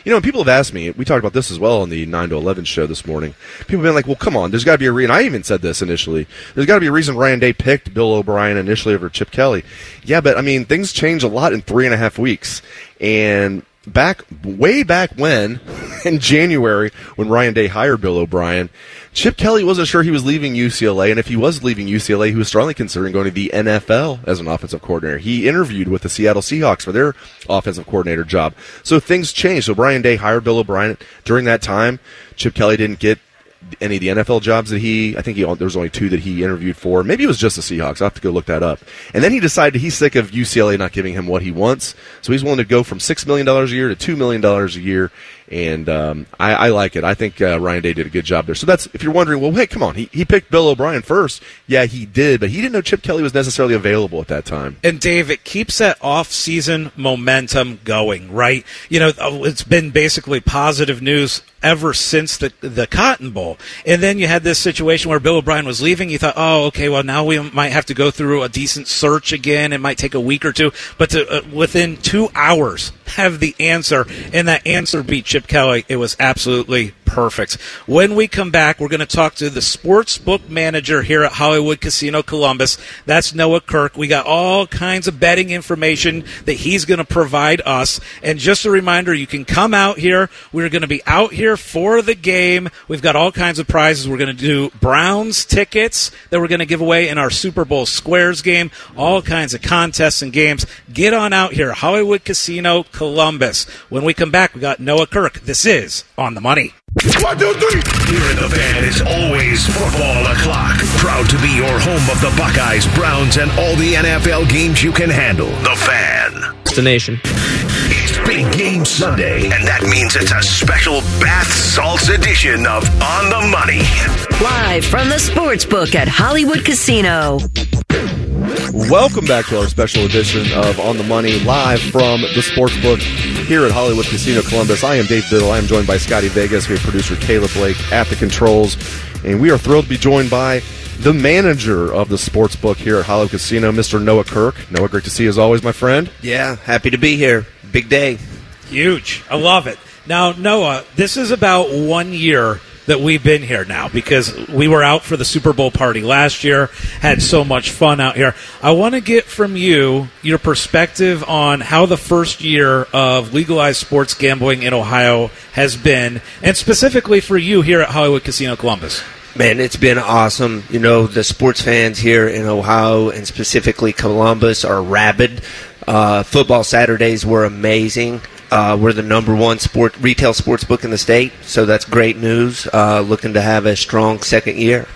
You know, people have asked me. We talked about this as well on the nine to eleven show this morning. People have been like, "Well, come on, there's got to be a reason." I even said this initially. There's got to be a reason Ryan Day picked Bill O'Brien initially over Chip Kelly. Yeah, but I mean, things change a lot in three and a half weeks, and back way back when in January when Ryan Day hired Bill O'Brien, Chip Kelly wasn't sure he was leaving UCLA, and if he was leaving UCLA, he was strongly considering going to the NFL as an offensive coordinator. He interviewed with the Seattle Seahawks for their offensive coordinator job. So things changed. So Brian Day hired Bill O'Brien during that time. Chip Kelly didn't get any of the NFL jobs that he, I think he, there was only two that he interviewed for. Maybe it was just the Seahawks. I'll have to go look that up. And then he decided he's sick of UCLA not giving him what he wants. So he's willing to go from $6 million a year to $2 million a year and um, I, I, like it. I think uh, Ryan Day did a good job there. So that's if you're wondering, well, hey, come on, he he picked Bill O'Brien first. Yeah, he did, but he didn't know Chip Kelly was necessarily available at that time. And Dave, it keeps that off-season momentum going, right? You know, uh, it's been basically positive news ever since the the Cotton Bowl. And then you had this situation where Bill O'Brien was leaving. You thought, oh, okay, well now we might have to go through a decent search again. It might take a week or two, but to, uh, within two hours have the answer, and that answer beat Chip Kelly. It was absolutely perfect. When we come back, we're going to talk to the sports book manager here at Hollywood Casino Columbus. That's Noah Kirk. We got all kinds of betting information that he's going to provide us. And just a reminder, you can come out here. We're going to be out here for the game. We've got all kinds of prizes. We're going to do Browns tickets that we're going to give away in our Super Bowl Squares game. All kinds of contests and games. Get on out here, Hollywood Casino Columbus. When we come back, we got Noah Kirk. This is On the Money. One, two, three. Here in the fan is always football o'clock. Proud to be your home of the Buckeyes, Browns, and all the NFL games you can handle. The fan. Destination. It's Big Game Sunday, and that means it's a special bath salts edition of On the Money. Live from the sports book at Hollywood Casino. Welcome back to our special edition of On the Money, live from the Sportsbook here at Hollywood Casino Columbus. I am Dave Biddle. I am joined by Scotty Vegas, here producer Caleb Blake at the controls, and we are thrilled to be joined by the manager of the Sportsbook here at Hollywood Casino, Mr. Noah Kirk. Noah, great to see you as always, my friend. Yeah, happy to be here. Big day. Huge. I love it. Now, Noah, this is about one year that we've been here now because we were out for the Super Bowl party last year, had so much fun out here. I want to get from you your perspective on how the first year of legalized sports gambling in Ohio has been, and specifically for you here at Hollywood Casino Columbus. Man, it's been awesome. You know, the sports fans here in Ohio and specifically Columbus are rabid. Uh, football Saturdays were amazing. Uh, we're the number one sport retail sports book in the state, so that's great news. Uh, looking to have a strong second year.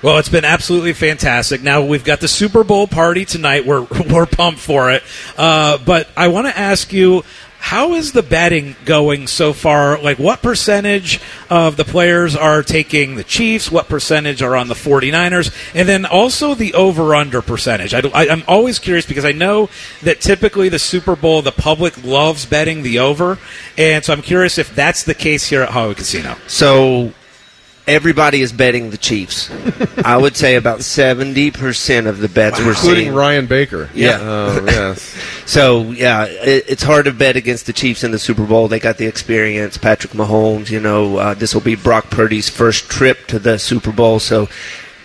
Well, it's been absolutely fantastic. Now we've got the Super Bowl party tonight. We're we're pumped for it. Uh, but I want to ask you. How is the betting going so far? Like, what percentage of the players are taking the Chiefs? What percentage are on the 49ers? And then also the over under percentage. I, am always curious because I know that typically the Super Bowl, the public loves betting the over. And so I'm curious if that's the case here at Hollywood Casino. So everybody is betting the Chiefs. I would say about seventy percent of the bets we're including seeing. Ryan Baker. Yeah. Oh, yes. So yeah, it, it's hard to bet against the Chiefs in the Super Bowl. They got the experience. Patrick Mahomes. You know, uh, this will be Brock Purdy's first trip to the Super Bowl. So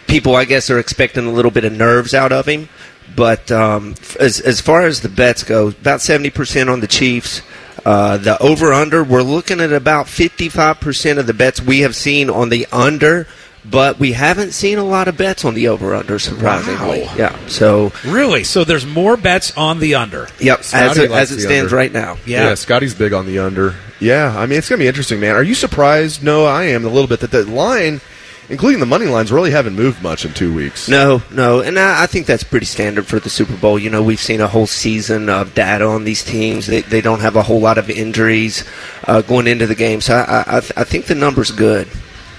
people, I guess, are expecting a little bit of nerves out of him. But um, as as far as the bets go, about seventy percent on the Chiefs. Uh, the over under, we're looking at about 55% of the bets we have seen on the under, but we haven't seen a lot of bets on the over under, surprisingly. Wow. Yeah. So, Really? So there's more bets on the under. yep, as it, likes as it the stands under. right now. Yeah. Scotty's big on the under. Yeah, I mean it's gonna be interesting, man. Are you surprised? No, I am a little bit that the line, including the money lines, really haven't moved much in two weeks. No, no, and I, I think that's pretty standard for the Super Bowl. You know, we've seen a whole season of data on these teams. They, they don't have a whole lot of injuries uh, going into the game, so I, I, I think the number's good.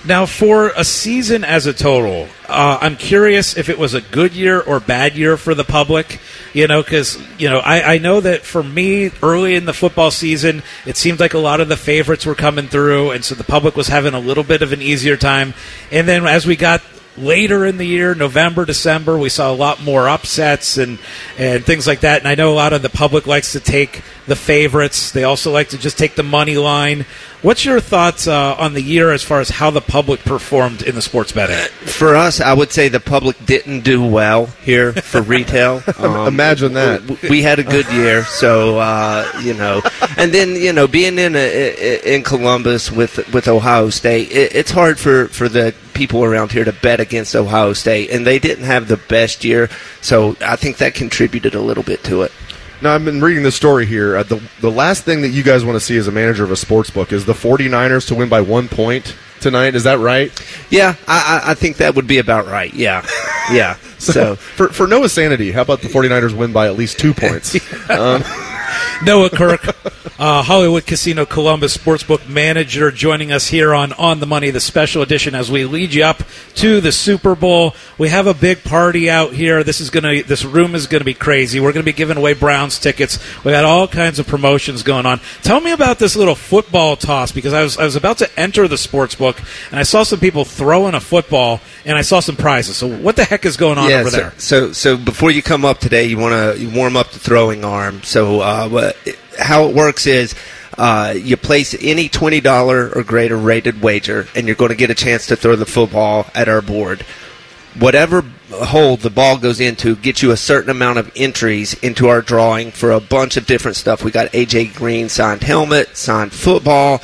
Now, for a season as a total, uh, I'm curious if it was a good year or bad year for the public. You know, because you know, I, I know that for me, early in the football season, it seemed like a lot of the favorites were coming through, and so the public was having a little bit of an easier time. And then as we got later in the year, November, December, we saw a lot more upsets and and things like that. And I know a lot of the public likes to take the favorites. They also like to just take the money line. What's your thoughts uh, on the year as far as how the public performed in the sports betting? For us, I would say the public didn't do well here for retail. Um, Imagine that. w- We had a good year, so uh, you know, and then you know, being in a, in Columbus with with Ohio State, it, it's hard for for the people around here to bet against Ohio State, and they didn't have the best year, so I think that contributed a little bit to it. Now, I've been reading this story here. Uh, the, the last thing that you guys want to see as a manager of a sports book is the 49ers to win by one point tonight. Is that right? Yeah, I, I think that would be about right. Yeah, yeah. So, for, for Noah's sanity, how about the 49ers win by at least two points? um, Noah Kirk, uh, Hollywood Casino Columbus Sportsbook Manager, joining us here on On the Money, the special edition, as we lead you up to the Super Bowl. We have a big party out here. This is gonna, this room is gonna be crazy. We're gonna be giving away Browns tickets. We got all kinds of promotions going on. Tell me about this little football toss because I was I was about to enter the sports book and I saw some people throwing a football and I saw some prizes. So what the heck is going on yeah, over so, there? So, so before you come up today, you want to warm up the throwing arm. So, uh, what, how it works is. Uh, you place any twenty dollar or greater rated wager, and you're going to get a chance to throw the football at our board. Whatever hole the ball goes into gets you a certain amount of entries into our drawing for a bunch of different stuff. We got AJ Green signed helmet, signed football,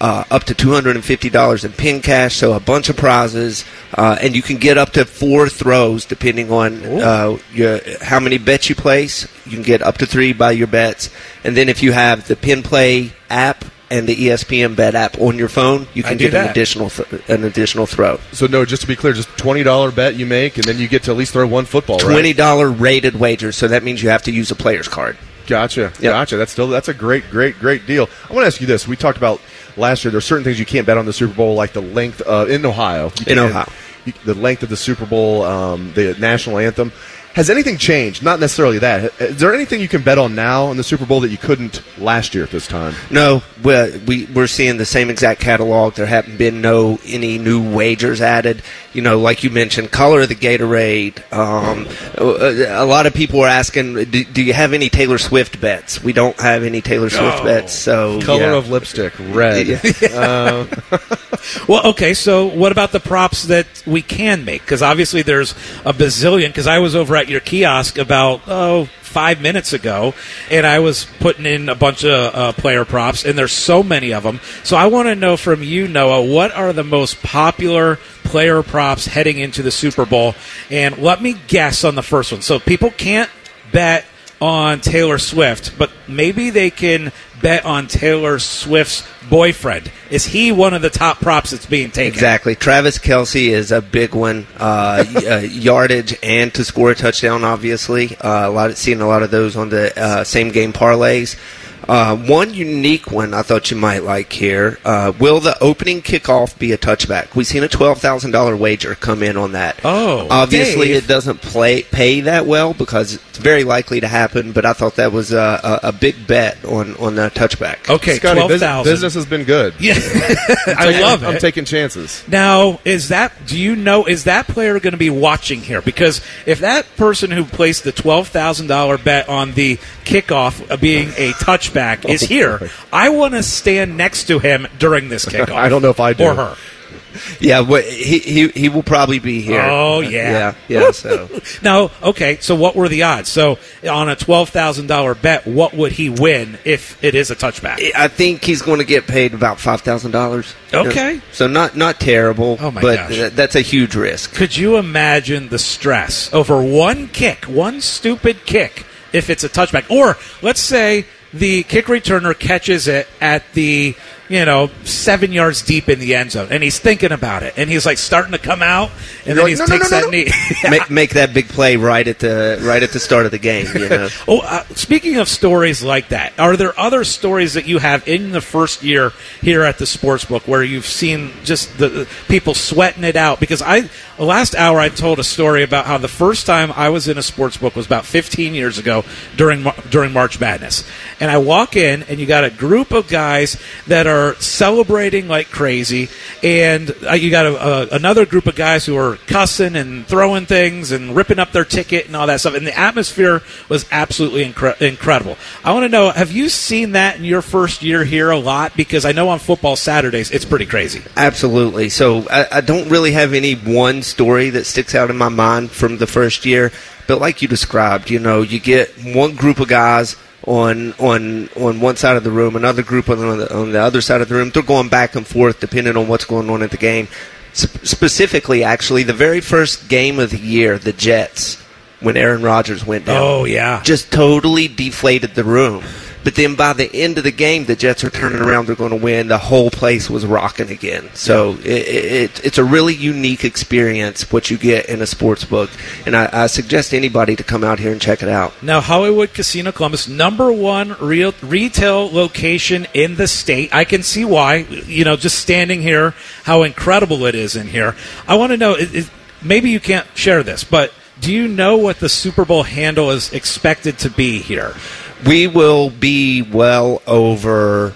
uh, up to $250 in PENN Cash, so a bunch of prizes, uh, and you can get up to four throws depending on uh, your, how many bets you place. You can get up to three by your bets, and then if you have the PENN Play app and the ESPN Bet app on your phone, you can get an additional th- an additional throw. so, no, just to be clear, just $20 bet you make, and then you get to at least throw one football. Twenty dollar rated wager, so that means you have to use a player's card. Gotcha. Yep. Gotcha. That's still that's a great, great, great deal. I want to ask you this. We talked about last year. There's certain things you can't bet on the Super Bowl, like the length uh, in Ohio. You In Ohio. the length of the Super Bowl, um, the national anthem. Has anything changed? Not necessarily that. Is there anything you can bet on now in the Super Bowl that you couldn't last year at this time? No, we're, we, we're seeing the same exact catalog. There haven't been no any new wagers added. You know, like you mentioned, color of the Gatorade. Um, a, a lot of people are asking, do, do you have any Taylor Swift bets? We don't have any Taylor Swift No. bets. So Color yeah. of lipstick, red. Yeah. Well, okay, so what about the props that we can make? Because obviously there's a bazillion. Because I was over at your kiosk about, oh, five minutes ago, and I was putting in a bunch of uh, player props, and there's so many of them. So I want to know from you, Noah, what are the most popular player props heading into the Super Bowl? And let me guess on the first one. So people can't bet on Taylor Swift, but maybe they can bet on Taylor Swift's boyfriend. Is he one of the top props that's being taken? Exactly. Travis Kelce is a big one. Uh, uh, yardage and to score a touchdown, obviously. Uh, a lot of, seeing a lot of those on the uh, same game parlays. Uh, one unique one I thought you might like here. Uh, will the opening kickoff be a touchback? We've seen a twelve thousand dollar wager come in on that. Oh, obviously Dave. it doesn't play pay that well because it's very likely to happen. But I thought that was a, a, a big bet on on the touchback. Okay, Scotty, twelve business, business has been good. Yeah, I love it. I'm taking chances. Now, is that? Do you know? Is that player going to be watching here? Because if that person who placed the twelve thousand dollar bet on the kickoff uh, being a touchback is here, I want to stand next to him during this kickoff. I don't know if I do. or her. Yeah, well, he, he he will probably be here. Oh, yeah. yeah, yeah. So. Now, okay. So, what were the odds? So, on a twelve thousand dollar bet, what would he win if it is a touchback? I think he's going to get paid about five thousand dollars. Okay. so not not terrible. Oh, my but gosh. th- that's a huge risk. Could you imagine the stress over one kick, one stupid kick, if it's a touchback? Or let's say the kick returner catches it at the, you know, seven yards deep in the end zone, and he's thinking about it, and he's like starting to come out, and then You're he like, "No, no, takes no, no, that knee. make, make that big play right at the right at the start of the game. You know. Oh, uh, speaking of stories like that, are there other stories that you have in the first year here at the sports book where you've seen just the, the people sweating it out? Because I last hour I told a story about how the first time I was in a sports book was about 15 years ago during during March Madness, and I walk in and you got a group of guys that are are celebrating like crazy, and uh, you got a, a, another group of guys who are cussing and throwing things and ripping up their ticket and all that stuff. And the atmosphere was absolutely incre- incredible. I want to know: Have you seen that in your first year here a lot? Because I know on football Saturdays it's pretty crazy. Absolutely. So I, I don't really have any one story that sticks out in my mind from the first year, but like you described, you know, you get one group of guys on on on one side of the room, another group on the, on the other side of the room. They're going back and forth depending on what's going on at the game. S- specifically, actually, the very first game of the year, the Jets, when Aaron Rodgers went down. Oh yeah, just totally deflated the room. But then by the end of the game, the Jets are turning around. They're going to win. The whole place was rocking again. So it, it, it's a really unique experience what you get in a sports book, and I, I, suggest anybody to come out here and check it out. Now, Hollywood Casino Columbus, number one real retail location in the state. I can see why. You know, just standing here, how incredible it is in here. I want to know. It, maybe you can't share this, but do you know what the Super Bowl handle is expected to be here? We will be well over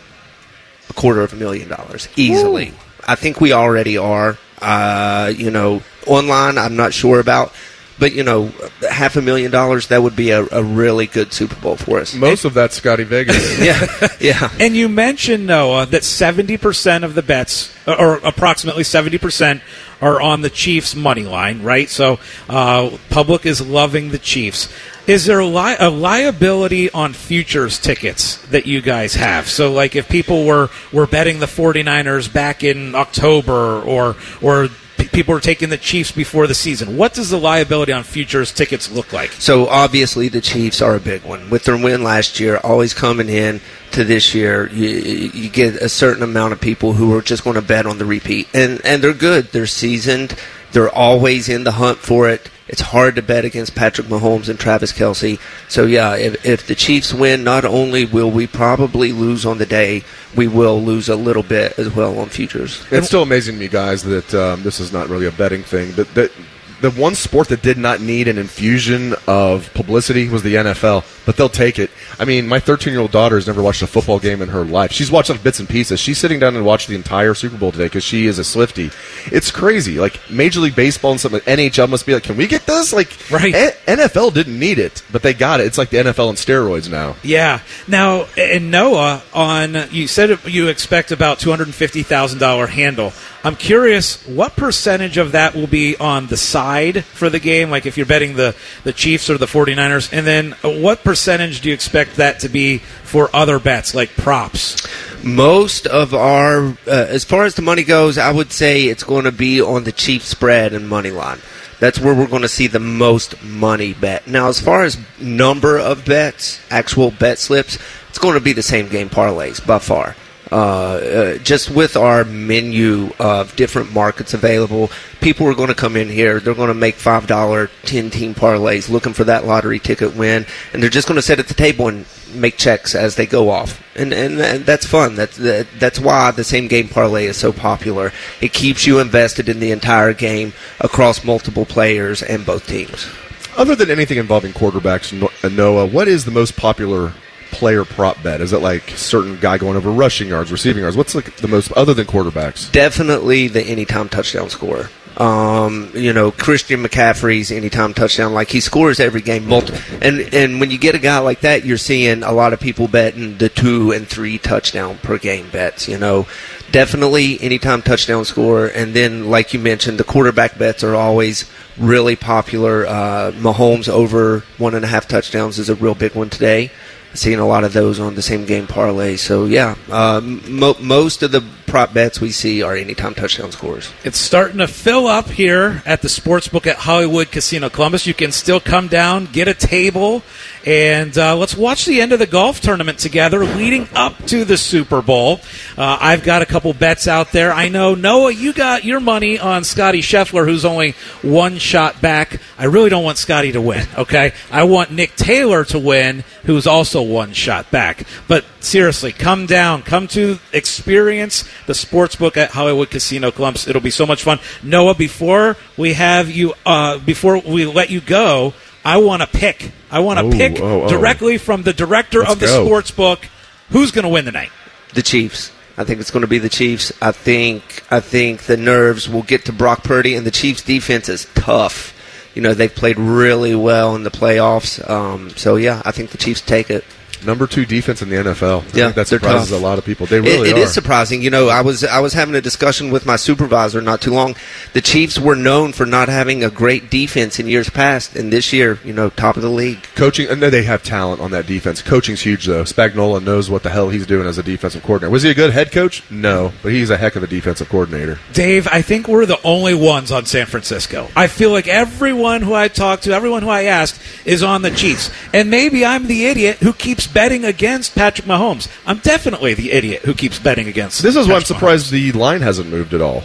a quarter of a million dollars easily. Ooh. I think we already are. Uh, you know, online, I'm not sure about. But you know, half a million dollars that would be a, a really good Super Bowl for us. Most of that, Scotty Vegas. yeah, yeah. And you mentioned Noah that seventy percent of the bets, or approximately seventy percent, are on the Chiefs money line, right? So, uh, public is loving the Chiefs. Is there a, li- a, liability on futures tickets that you guys have? So, like, if people were, were betting the 49ers back in October or, or people were taking the Chiefs before the season, what does the liability on futures tickets look like? So, obviously, the Chiefs are a big one. With their win last year, always coming in to this year, you, you get a certain amount of people who are just going to bet on the repeat. And, and they're good, they're seasoned, they're always in the hunt for it it's hard to bet against Patrick Mahomes and Travis Kelce. So, yeah, if, if the Chiefs win, not only will we probably lose on the day, we will lose a little bit as well on futures. It's still amazing to me, guys, that um, this is not really a betting thing, but that the one sport that did not need an infusion of publicity was the NFL, but they'll take it. I mean, my 13 year old daughter has never watched a football game in her life. She's watched bits and pieces. She's sitting down and watched the entire Super Bowl today because she is a Swifty. It's crazy. Like Major League Baseball and something like NHL must be like, can we get this? Like, right. A- NFL didn't need it, but they got it. It's like the NFL on steroids now. Yeah. Now, in Noah, on you said you expect about $250,000 handle. I'm curious what percentage of that will be on the side for the game, like if you're betting the, the Chiefs or the 49ers, and then what percentage do you expect that to be for other bets, like props? Most of our, uh, as far as the money goes, I would say it's going to be on the Chiefs spread and money line. That's where we're going to see the most money bet. Now, as far as number of bets, actual bet slips, it's going to be the same game parlays by far. Uh, uh, just with our menu of different markets available, people are going to come in here. They're going to make five dollar ten team parlays, looking for that lottery ticket win, and they're just going to sit at the table and make checks as they go off, and and, and that's fun. That's that, that's why the same game parlay is so popular. It keeps you invested in the entire game across multiple players and both teams. Other than anything involving quarterbacks, Noah, what is the most popular player prop bet? Is it like certain guy going over rushing yards, receiving yards? What's like the most other than quarterbacks? Definitely the anytime touchdown scorer. Um, you know, Christian McCaffrey's anytime touchdown, like he scores every game. Multi- and and when you get a guy like that, you're seeing a lot of people betting the two and three touchdown per game bets. You know, definitely anytime touchdown score. And then, like you mentioned, the quarterback bets are always really popular. Uh, Mahomes over one and a half touchdowns is a real big one today seeing a lot of those on the same game parlay. So yeah, uh, mo- most of the prop bets we see are anytime touchdown scores. It's starting to fill up here at the sportsbook at Hollywood Casino Columbus. You can still come down, get a table, and uh, let's watch the end of the golf tournament together, leading up to the Super Bowl. Uh, I've got a couple bets out there. I know Noah, you got your money on Scottie Scheffler, who's only one shot back. I really don't want Scotty to win. Okay, I want Nick Taylor to win, who's also one shot back. But seriously, come down, come to experience the sports book at Hollywood Casino Columbus. It'll be so much fun. Noah, before we have you, uh, before we let you go, I want to pick. I want to Oh, pick oh, oh. directly from the director Let's of the go. sports book who's going to win the night. The Chiefs. I think it's going to be the Chiefs. I think I think the nerves will get to Brock Purdy, and the Chiefs' defense is tough. You know they've played really well in the playoffs. Um, so yeah, I think the Chiefs take it. Number two defense in the NFL. Yeah, think that surprises a lot of people. They really It- it are. is surprising. You know, I was I was having a discussion with my supervisor not too long. The Chiefs were known for not having a great defense in years past, and this year, you know, top of the league. Coaching, and they have talent on that defense. Coaching's huge, though. Spagnuolo knows what the hell he's doing as a defensive coordinator. Was he a good head coach? No, but he's a heck of a defensive coordinator. Dave, I think we're the only ones on San Francisco. I feel like everyone who I talk to, everyone who I ask, is on the Chiefs. And maybe I'm the idiot who keeps betting against Patrick Mahomes. I'm definitely the idiot who keeps betting against. This is why I'm Patrick surprised the line hasn't moved at all.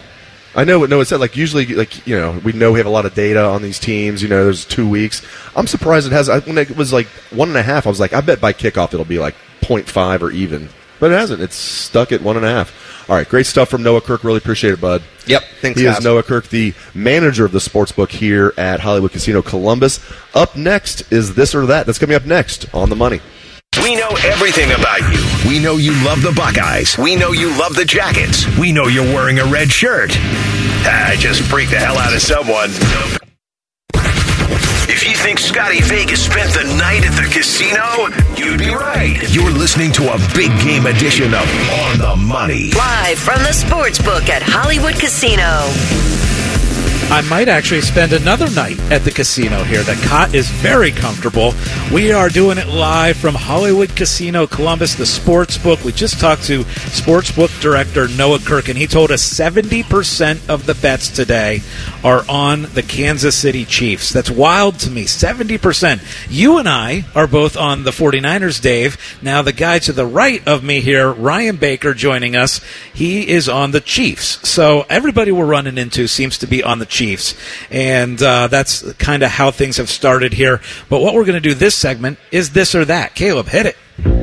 I know what Noah said. Like usually, like you know, we know we have a lot of data on these teams. You know, there's two weeks. I'm surprised it has. I, when it was like one and a half, I was like, I bet by kickoff it'll be like 0.5 or even, but it hasn't. It's stuck at one and a half. All right, great stuff from Noah Kirk. Really appreciate it, bud. Yep, thanks, He is. Noah Kirk, the manager of the sportsbook here at Hollywood Casino Columbus. Up next is this or that. That's coming up next on the money. We know everything about you. We know you love the Buckeyes. We know you love the Jackets. We know you're wearing a red shirt. I just freaked the hell out of someone. If you think Scotty Vegas spent the night at the casino, you'd be right. You're listening to a big game edition of On the Money. Live from the Sportsbook at Hollywood Casino. I might actually spend another night at the casino here. The cot is very comfortable. We are doing it live from Hollywood Casino Columbus, the sports book. We just talked to sportsbook director Noah Kirk, and he told us 70% of the bets today are on the Kansas City Chiefs. That's wild to me. 70%. You and I are both on the 49ers, Dave. Now, the guy to the right of me here, Ryan Baker, joining us, he is on the Chiefs. So everybody we're running into seems to be on the Chiefs. And uh, that's kind of how things have started here. But what we're going to do this segment is this or that. Caleb, hit it.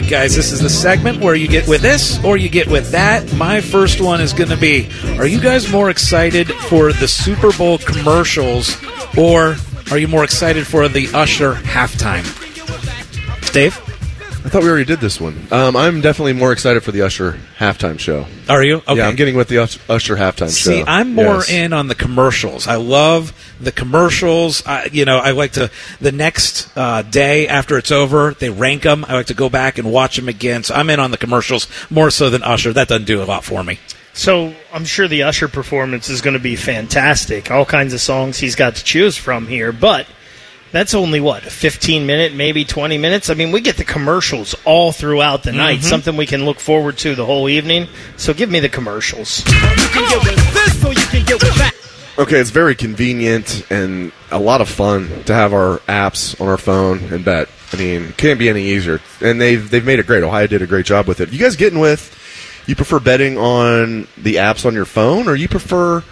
Right, guys, this is the segment where you get with this or you get with that. My first one is going to be Are you guys more excited for the Super Bowl commercials or are you more excited for the Usher halftime? Dave? I thought we already did this one. Um, I'm definitely more excited for the Usher halftime show. Are you? Okay. Yeah, I'm getting with the Us- Usher halftime show. See, show. I'm more Yes. in on the commercials. I love the commercials. I, you know, I like to the next uh, day after it's over, they rank them. I like to go back and watch them again. So I'm in on the commercials more so than Usher. That doesn't do a lot for me. So I'm sure the Usher performance is going to be fantastic. All kinds of songs he's got to choose from here, but that's only what a 15 minute, maybe 20 minutes. I mean, we get the commercials all throughout the night. Mhm. Somethsomething we can look forward to the whole evening. So give me the commercials. Okay, it's very convenient and a lot of fun to have our apps on our phone and bet. I mean, can't be any easier. And they've they've made it great. Ohio did a great job with it. You guys getting with? You prefer betting on the apps on your phone, or you prefer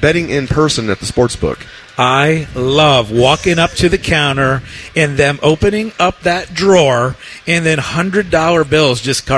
betting in person at the sports book? I love walking up to the counter and them opening up that drawer and then hundred dollar bills just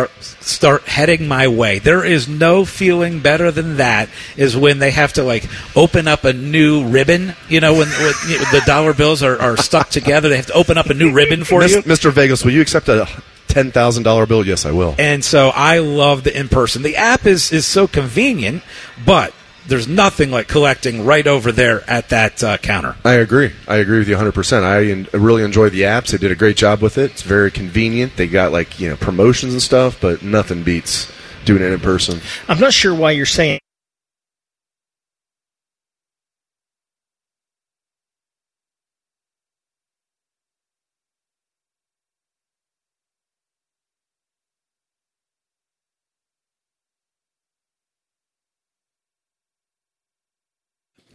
start heading my way. There is no feeling better than that. Is when they have to like open up a new ribbon. You know, when, when you know, the dollar bills are, are stuck together, they have to open up a new ribbon for you. Mr. Vegas, will you accept a ten thousand dollar bill? Yes, I will. And so I love the in person. The app is is so convenient, but there's nothing like collecting right over there at that uh, counter. I agree. I agree with you 100%. I en- really enjoy the apps. They did a great job with it. It's very convenient. They got like, you know, promotions and stuff, but nothing beats doing it in person. I'm not sure why you're saying.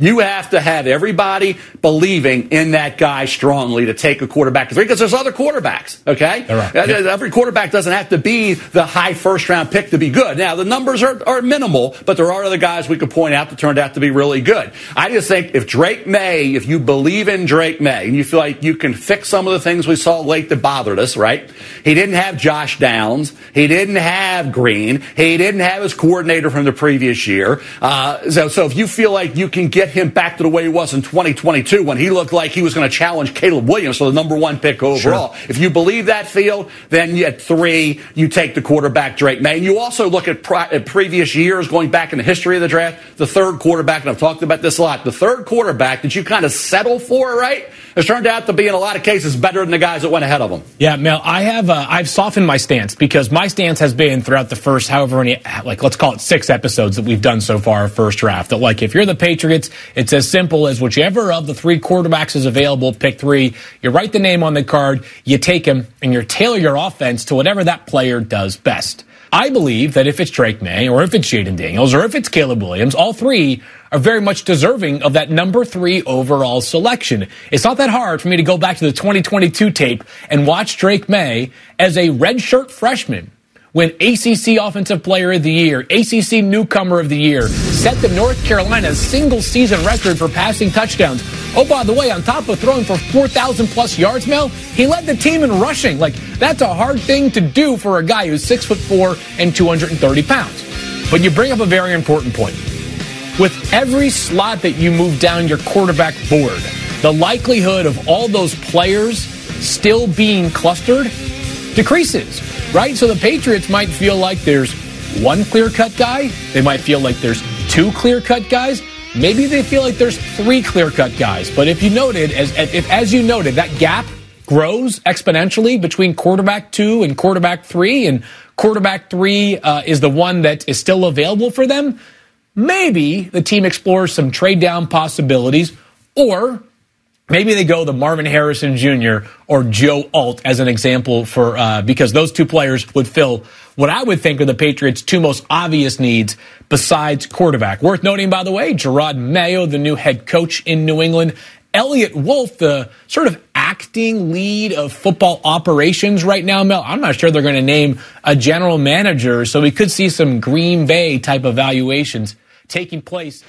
You have to have everybody believing in that guy strongly to take a quarterback because there's other quarterbacks. Okay, right. Uh, every quarterback doesn't have to be the high first round pick to be good. Now the numbers are, are minimal, but there are other guys we could point out that turned out to be really good. I just think if Drake Maye, if you believe in Drake Maye, and you feel like you can fix some of the things we saw late that bothered us, right? He didn't have Josh Downs, he didn't have Green, he didn't have his coordinator from the previous year. Uh, so, so if you feel like you can get get him back to the way he was in 2022 when he looked like he was going to challenge Caleb Williams for the number one pick overall. If you believe that field, then you, at three, you take the quarterback Drake Maye. And you also look at, pri- at previous years, going back in the history of the draft, the third quarterback, and I've talked about this a lot, the third quarterback that you kind of settle for, right, has turned out to be in a lot of cases better than the guys that went ahead of them. Yeah, Mel, I have uh, I've softened my stance because my stance has been throughout the first however many like let's call it six episodes that we've done so far first draft that like if you're the Patriots, it's as simple as whichever of the three quarterbacks is available, pick three. You write the name on the card, you take him, and you tailor your offense to whatever that player does best. I believe that if it's Drake Maye, or if it's Jayden Daniels, or if it's Caleb Williams, all three are very much deserving of that number three overall selection. It's not that hard for me to go back to the 2022 tape and watch Drake May as a redshirt freshman win ACC Offensive Player of the Year, ACC Newcomer of the Year, set the North Carolina single season record for passing touchdowns. Oh, by the way, on top of throwing for 4,000 plus yards, Mel, he led the team in rushing. Like, that's a hard thing to do for a guy who's six foot four and 230 pounds. But you bring up a very important point. With every slot that you move down your quarterback board, the likelihood of all those players still being clustered decreases, right? So the Patriots might feel like there's one clear cut guy. They might feel like there's two clear cut guys. Maybe they feel like there's three clear cut guys. But if you noted, as, if, as you noted, that gap grows exponentially between quarterback two and quarterback three, and quarterback three uh, is the one that is still available for them, maybe the team explores some trade down possibilities, or maybe they go the Marvin Harrison Jr. or Joe Alt as an example for uh, because those two players would fill what I would think are the Patriots' two most obvious needs besides quarterback. Worth noting, by the way, Jerod Mayo, the new head coach in New England. Eliot Wolf, the sort of acting lead of football operations right now, Mel. I'm not sure they're going to name a general manager, so we could see some Green Bay type evaluations taking place.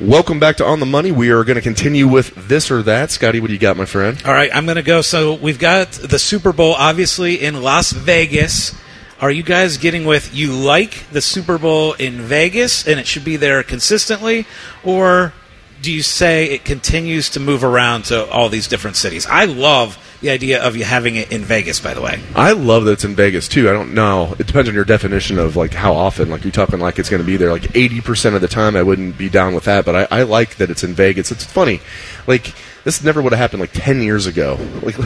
Welcome back to On the Money. We are going to continue with this or that. Scotty, what do you got, my friend? All right, I'm going to go. So we've got the Super Bowl, obviously, in Las Vegas. Are you guys getting with you like the Super Bowl in Vegas and it should be there consistently? Or do you say it continues to move around to all these different cities? I love the idea of you having it in Vegas, by the way. I love that it's in Vegas too. I don't know. It depends on your definition of like how often. Like you're talking like it's going to be there. Like 80 percent of the time, I wouldn't be down with that. But I, I like that it's in Vegas. It's funny. Like this never would have happened like 10 years ago. Like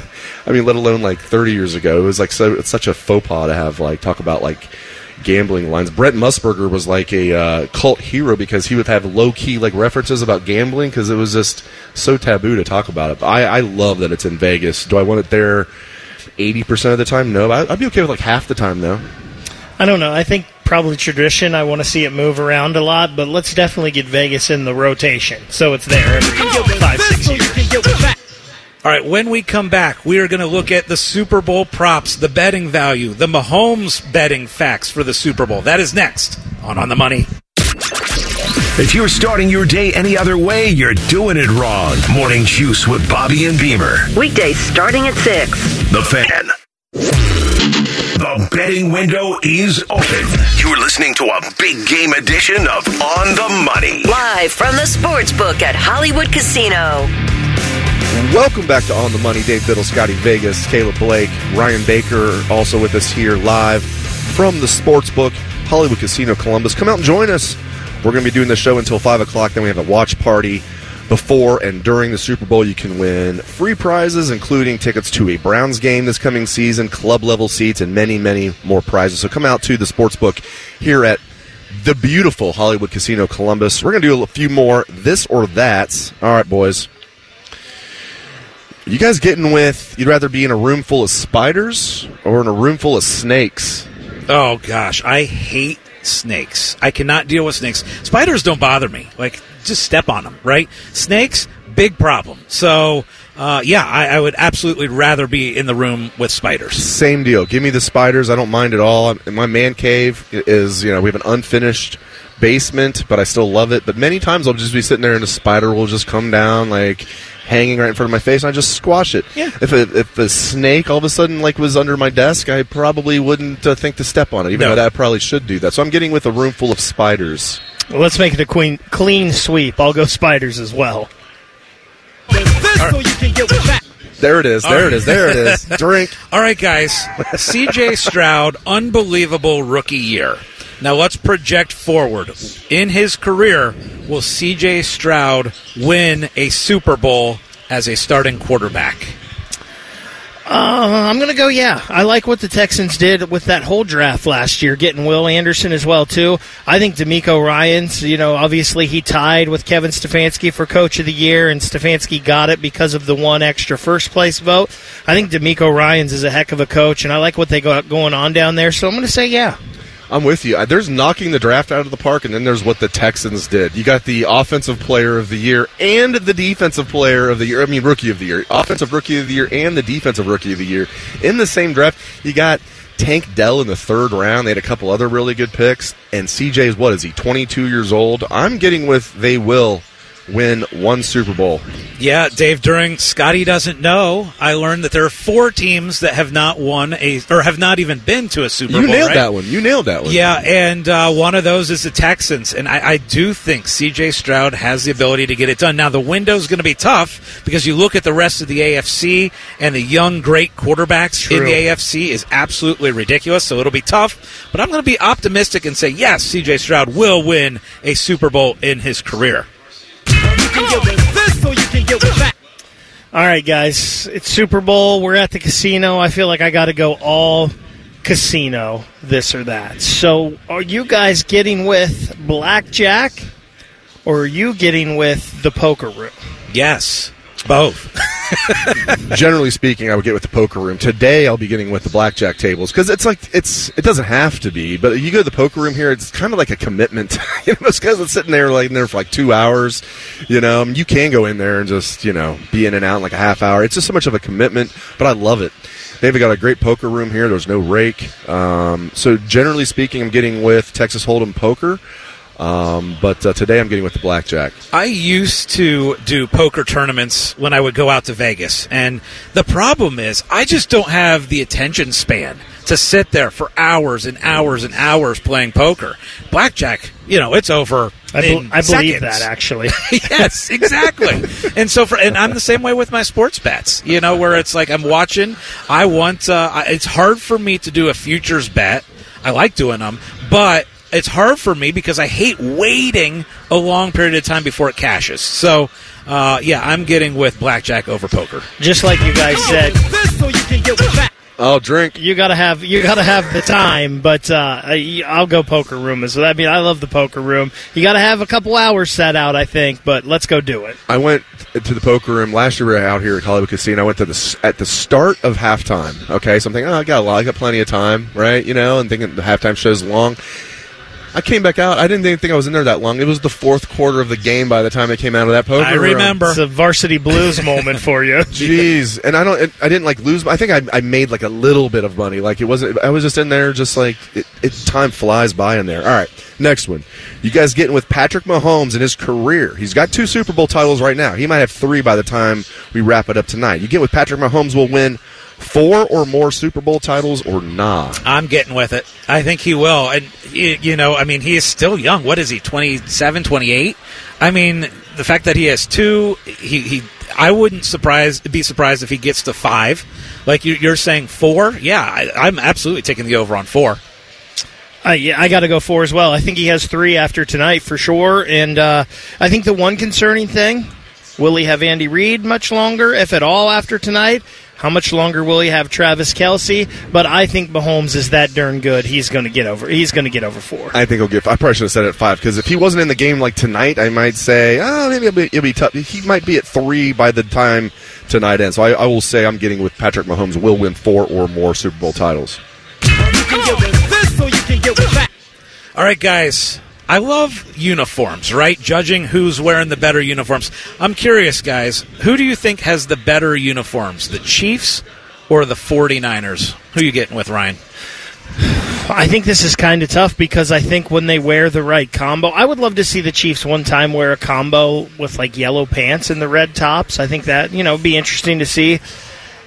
I mean, let alone like 30 years ago. It was like so. It's such a faux pas to have like talk about like gambling lines. Brent Musburger was like a uh, cult hero because he would have low key like references about gambling because it was just so taboo to talk about it. But I, I love that it's in Vegas. Do I want it there eighty percent of the time? No, I, I'd be okay with like half the time though. I don't know. I think probably tradition. I want to see it move around a lot, but let's definitely get Vegas in the rotation so it's there every five, six years. All right, when we come back, we are going to look at the Super Bowl props, the betting value, the Mahomes betting facts for the Super Bowl. That is next on On the Money. If you're starting your day any other way, you're doing it wrong. Morning Juice with Bobby and Beamer. Weekdays starting at 6. The Fan. The betting window is open. You're listening to a big game edition of On the Money. Live from the sports book at Hollywood Casino. Welcome back to On the Money. Dave Biddle, Scotty Vegas, Caleb Blake, Ryan Baker, also with us here live from the Sportsbook Hollywood Casino Columbus. Come out and join us. We're going to be doing the show until 5 o'clock. Then we have a watch party before and during the Super Bowl. You can win free prizes, including tickets to a Browns game this coming season, club level seats, and many, many more prizes. So come out to the Sportsbook here at the beautiful Hollywood Casino Columbus. We're going to do a few more this or that. All right, boys. You guys getting with you'd rather be in a room full of spiders or in a room full of snakes? Oh gosh, I hate snakes. I cannot deal with snakes. Spiders don't bother me. Like just step on them, right? Snakes, big problem. So uh, yeah, I, I would absolutely rather be in the room with spiders. Same deal. Give me the spiders. I don't mind at all. I'm- My man cave is, you know, we have an unfinished basement, but I still love it. But many times I'll just be sitting there and a spider will just come down, like hanging right in front of my face, and I just squash it. Yeah. If a, if a snake all of a sudden like was under my desk, I probably wouldn't uh, think to step on it, even No. though I probably should do that. So I'm getting with a room full of spiders. Well, let's make it a queen, clean sweep. I'll go Spiders as well. There it is. There it is. There it is. Drink. All right, guys. CJ Stroud, unbelievable rookie year. Now let's project forward. In his career, will CJ Stroud win a Super Bowl as a starting quarterback? Uh, I'm going to go, yeah. I like what the Texans did with that whole draft last year, getting Will Anderson as well, too. I think DeMeco Ryans, you know, obviously he tied with Kevin Stefanski for Coach of the Year, and Stefanski got it because of the one extra first place vote. I think DeMeco Ryans is a heck of a coach, and I like what they got going on down there, so I'm going to say, yeah. I'm with you. There's knocking the draft out of the park, and then there's what the Texans did. You got the offensive player of the year and the defensive player of the year. I mean, rookie of the year, offensive rookie of the year, and the defensive rookie of the year in the same draft. You got Tank Dell in the third round. They had a couple other really good picks, and CJ's what is he? 22 years old. I'm getting with they will win one Super Bowl. Yeah, Dave, during Scotty Doesn't Know, I learned that there are four teams that have not won a, or have not even been to a Super You Bowl. You nailed right? that one. You nailed that one. Yeah, and uh, one of those is the Texans, and I, I do think C.J. Stroud has the ability to get it done. Now the window's going to be tough because you look at the rest of the AFC, and the young great quarterbacks in the AFC is absolutely ridiculous. So it'll be tough, but I'm going to be optimistic and say yes, C.J. Stroud will win a Super Bowl in his career. All right, guys, it's Super Bowl. We're at the casino. I feel like I got to go all casino, this or that. So, are you guys getting with blackjack, or are you getting with the poker room? Yes, both. Generally speaking, I would get with the poker room. Today, I'll be getting with the blackjack tables because it's like it's it doesn't have to be, but you go to the poker room here, it's kind of like a commitment. you know, those guys are sitting there like in there for like two hours. You know, I mean, you can go in there and just you know be in and out in like a half hour. It's just so much of a commitment, but I love it. They've got a great poker room here. There's no rake. Um, so generally speaking, I'm getting with Texas Hold'em poker. Um, but uh, today I'm getting with the blackjack. I used to do poker tournaments when I would go out to Vegas. And the problem is, I just don't have the attention span to sit there for hours and hours and hours playing poker. Blackjack, you know, it's over. I, bel in I believe seconds. that actually. yes, exactly. and so for and I'm the same way with my sports bets. You know, where it's like I'm watching. I want. Uh, I- it's hard for me to do a futures bet. I like doing them, but it's hard for me because I hate waiting a long period of time before it cashes. So. Uh, yeah, I'm getting with blackjack over poker. Just like you guys said, I'll drink. you gotta have you gotta have the time. But uh, I- I'll go poker room. So I mean, I love the poker room. You gotta have a couple hours set out, I think. But let's go do it. I went to the poker room last year. We were out here at Hollywood Casino. I went to the at the start of halftime. Okay, so I'm thinking, oh, I got a lot, I got plenty of time, right? You know, and thinking the halftime show's long. I came back out. I didn't even think I was in there that long. It was the fourth quarter of the game by the time I came out of that poker. I room. remember. It's a varsity blues moment for you. Jeez, and I don't. I didn't like lose. I think I, I made like a little bit of money. Like it wasn't. I was just in there, just like it, it. Time flies by in there. All right, next one. You guys getting with Patrick Mahomes in his career? He's got two Super Bowl titles right now. He might have three by the time we wrap it up tonight. You get with Patrick Mahomes will win four or more Super Bowl titles or nah. I'm getting with it. I think he will. And, you know, I mean, he is still young. What is he, 27, 28? I mean, the fact that he has two, he, he I wouldn't surprise be surprised if he gets to five. Like you, you're saying four? Yeah, I, I'm absolutely taking the over on four. Uh, yeah, I got to go four as well. I think he has three after tonight for sure. And uh, I think the one concerning thing will he have Andy Reid much longer, if at all, after tonight? How much longer will he have Travis Kelce? But I think Mahomes is that darn good. He's going to get over. He's going to get over four. I think he'll get. I probably should have said it at five because if he wasn't in the game like tonight, I might say, oh, maybe it'll be, it'll be tough. He might be at three by the time tonight ends. So I, I will say I'm getting with Patrick Mahomes will win four or more Super Bowl titles. All right, guys. I love uniforms, right? Judging who's wearing the better uniforms. I'm curious, guys. Who do you think has the better uniforms, the Chiefs or the 49ers? Who you getting with, Ryan? I think this is kind of tough because I think when they wear the right combo, I would love to see the Chiefs one time wear a combo with like yellow pants and the red tops. I think that, you know, be interesting to see.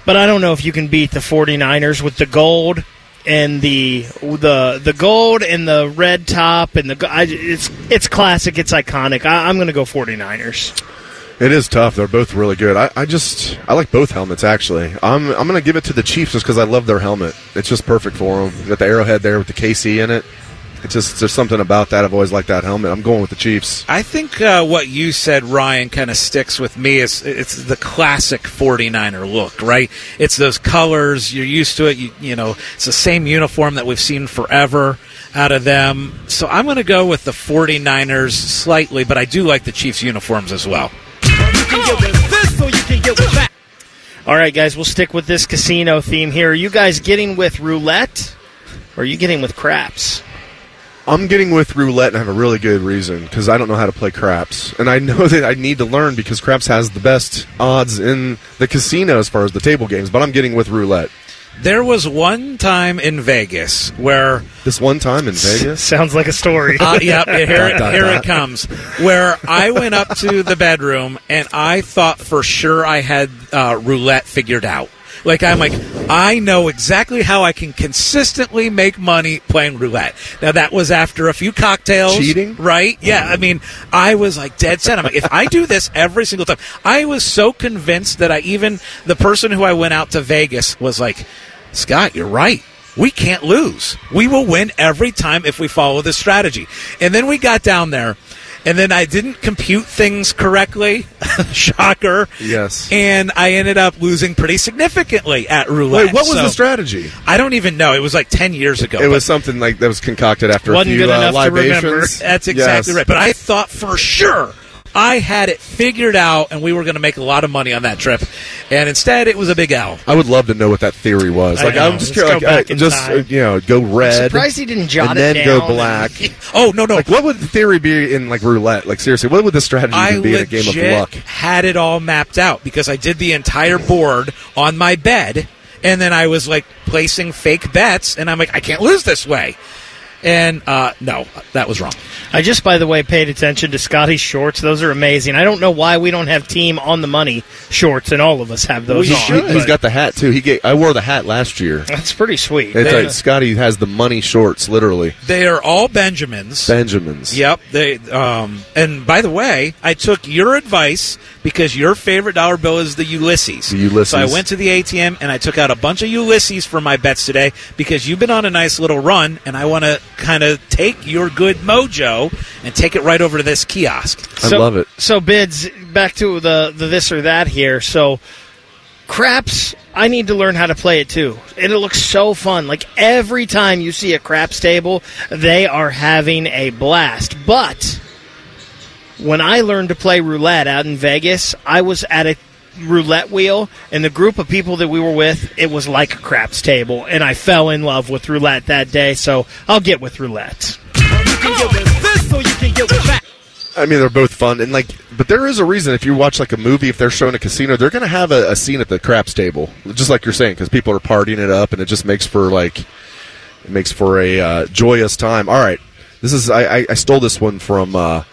But I don't know if you can beat the 49ers with the gold and the the the gold and the red top and the I, it's it's classic. It's iconic. I, I'm going to go 49ers. It is tough. They're both really good. I, I just I like both helmets actually. I'm I'm gonna give it to the Chiefs just because I love their helmet. It's just perfect for them. You got the arrowhead there with the KC in it. It's just there's something about that. I've always liked that helmet. I'm going with the Chiefs. I think uh, what you said, Ryan, kind of sticks with me. Is it's the classic 49er look, right? It's those colors. You're used to it. You, you know, it's the same uniform that we've seen forever out of them. So I'm going to go with the 49ers slightly, but I do like the Chiefs uniforms as well. All right, guys, we'll stick with this casino theme here. Are you guys getting with roulette, or are you getting with craps? I'm getting with roulette, and I have a really good reason because I don't know how to play craps, and I know that I need to learn because craps has the best odds in the casino as far as the table games. But I'm getting with roulette. There was one time in Vegas where This one time in Vegas, Sounds like a story. Uh, yeah, here, it, Dot, here dot, it comes. Where I went up to the bedroom and I thought for sure I had uh, roulette figured out. Like I'm like I know exactly how I can consistently make money playing roulette. Now that was after a few cocktails, Cheating? right? Yeah, I mean I was like dead set. I'm like if I do this every single time, I was so convinced that I even the person who I went out to Vegas was like, Scott, you're right we can't lose. We will win every time if we follow this strategy. And then we got down there, and then I didn't compute things correctly. Shocker. Yes. And I ended up losing pretty significantly at roulette. Wait, what was So- the strategy? I don't even know. It was like 10 years ago. It was something like that was concocted after Wasn't a few good uh, enough to remember. libations. That's exactly Yes. right. But I thought for sure I had it figured out, and we were going to make a lot of money on that trip. And instead, it was a big L. I would love to know what that theory was. Like. I'm just curious, go like, back uh, just uh, you know, go red. surprised he didn't jot and it then down go black. Oh, no, no. Like, what would the theory be in like roulette? Like, seriously, what would the strategy I be in a game of luck? had it all mapped out because I did the entire board on my bed, and then I was like placing fake bets, and I'm like, I can't lose this way. And uh, no, that was wrong. I just, by the way, paid attention to Scotty's shorts. Those are amazing. I don't know why we don't have team on the money shorts, and all of us have those We on. should. He's but got the hat too. He gave, I wore the hat last year. That's pretty sweet. It's They- like Scotty has the money shorts, literally. They are all Benjamins. Benjamins. Yep. They um and by the way, I took your advice because your favorite dollar bill is the Ulysses. The Ulysses. So I went to the ATM and I took out a bunch of Ulysses for my bets today because you've been on a nice little run and I want to kind of take your good mojo and take it right over to this kiosk. I So- love it. So bids back to the the this or that here. So craps, I need to learn how to play it too. And it looks so fun. Like every time you see a craps table, they are having a blast. But when I learned to play roulette out in Vegas, I was at a roulette wheel and the group of people that we were with it was like a craps table and i fell in love with roulette that day so i'll get with roulette I mean, they're both fun, and like, but there is a reason. If you watch like a movie, if they're showing a casino, they're going to have a, a scene at the craps table, just like you're saying, because people are partying it up, and it just makes for like, it makes for a uh, joyous time. All right, this is I, I, I stole this one from uh,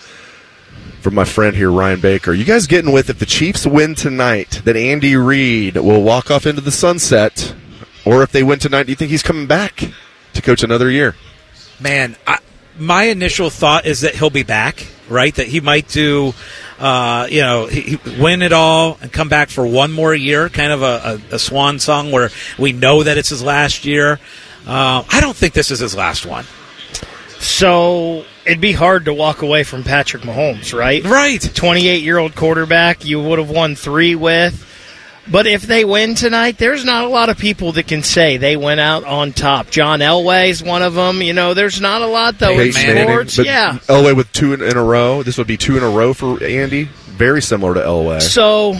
from my friend here, Ryan Baker. You guys getting with if the Chiefs win tonight, that Andy Reid will walk off into the sunset, or if they win tonight, do you think he's coming back to coach another year? Man, I, my initial thought is that he'll be back, right? That he might do, uh, you know, he, he win it all and come back for one more year, kind of a, a, a swan song where we know that it's his last year. Uh, I don't think this is his last one. So it'd be hard to walk away from Patrick Mahomes, right? Right. 28 year old quarterback you would have won three with. But if they win tonight, there's not a lot of people that can say they went out on top. John Elway's one of them. You know, there's not a lot though in Peyton Manning, sports. but yeah. Elway with two in, in a row. This would be two in a row for Andy. Very similar to Elway. So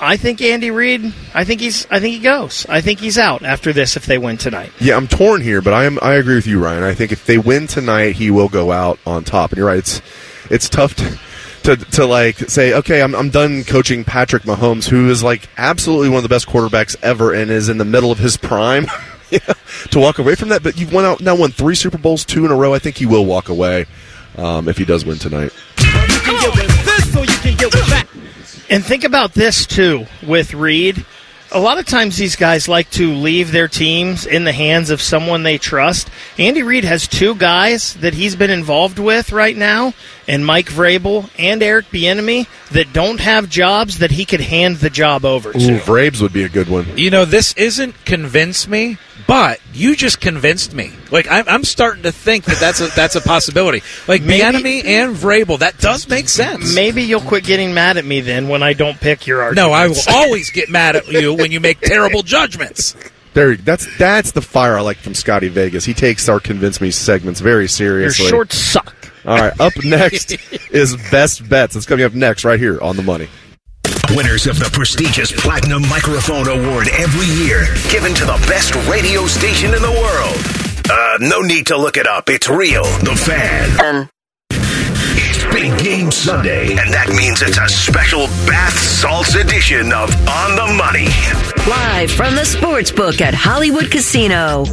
I think Andy Reid. I think he's. I think he goes. I think he's out after this if they win tonight. yeah, I'm torn here, but I am. I agree with you, Ryan. I think if they win tonight, he will go out on top. And you're right. It's it's tough to. To, to like say okay I'm, I'm done coaching Patrick Mahomes who is like absolutely one of the best quarterbacks ever and is in the middle of his prime yeah, to walk away from that but you've won out now won three Super Bowls two in a row I think he will walk away um, if he does win tonight And think about this too with Reid. a lot of times these guys like to leave their teams in the hands of someone they trust. Andy Reid has two guys that he's been involved with right now, and Mike Vrabel and Eric Bieniemy that don't have jobs that he could hand the job over to. Ooh, Vrabes would be a good one. You know, this isn't convince me, but you just convinced me. Like I'm, I'm starting to think that that's a that's a possibility. Like Maybe- Bieniemy and Vrabel, that does make sense. Maybe you'll quit getting mad at me then when I don't pick your argument. No, I will always get mad at you when you make terrible judgments. There, that's that's the fire I like from Scotty Vegas. He takes our convince me segments very seriously. Your seriously. shorts suck. All right, up next is best bets. That's coming up next, right here on the money. Winners of the prestigious Platinum Microphone Award every year, given to the best radio station in the world. Uh, no need to look it up. It's real. The Fan. It's Big Game Sunday, and that means it's a special bath salts edition of On the Money. Live from the Sportsbook at Hollywood Casino.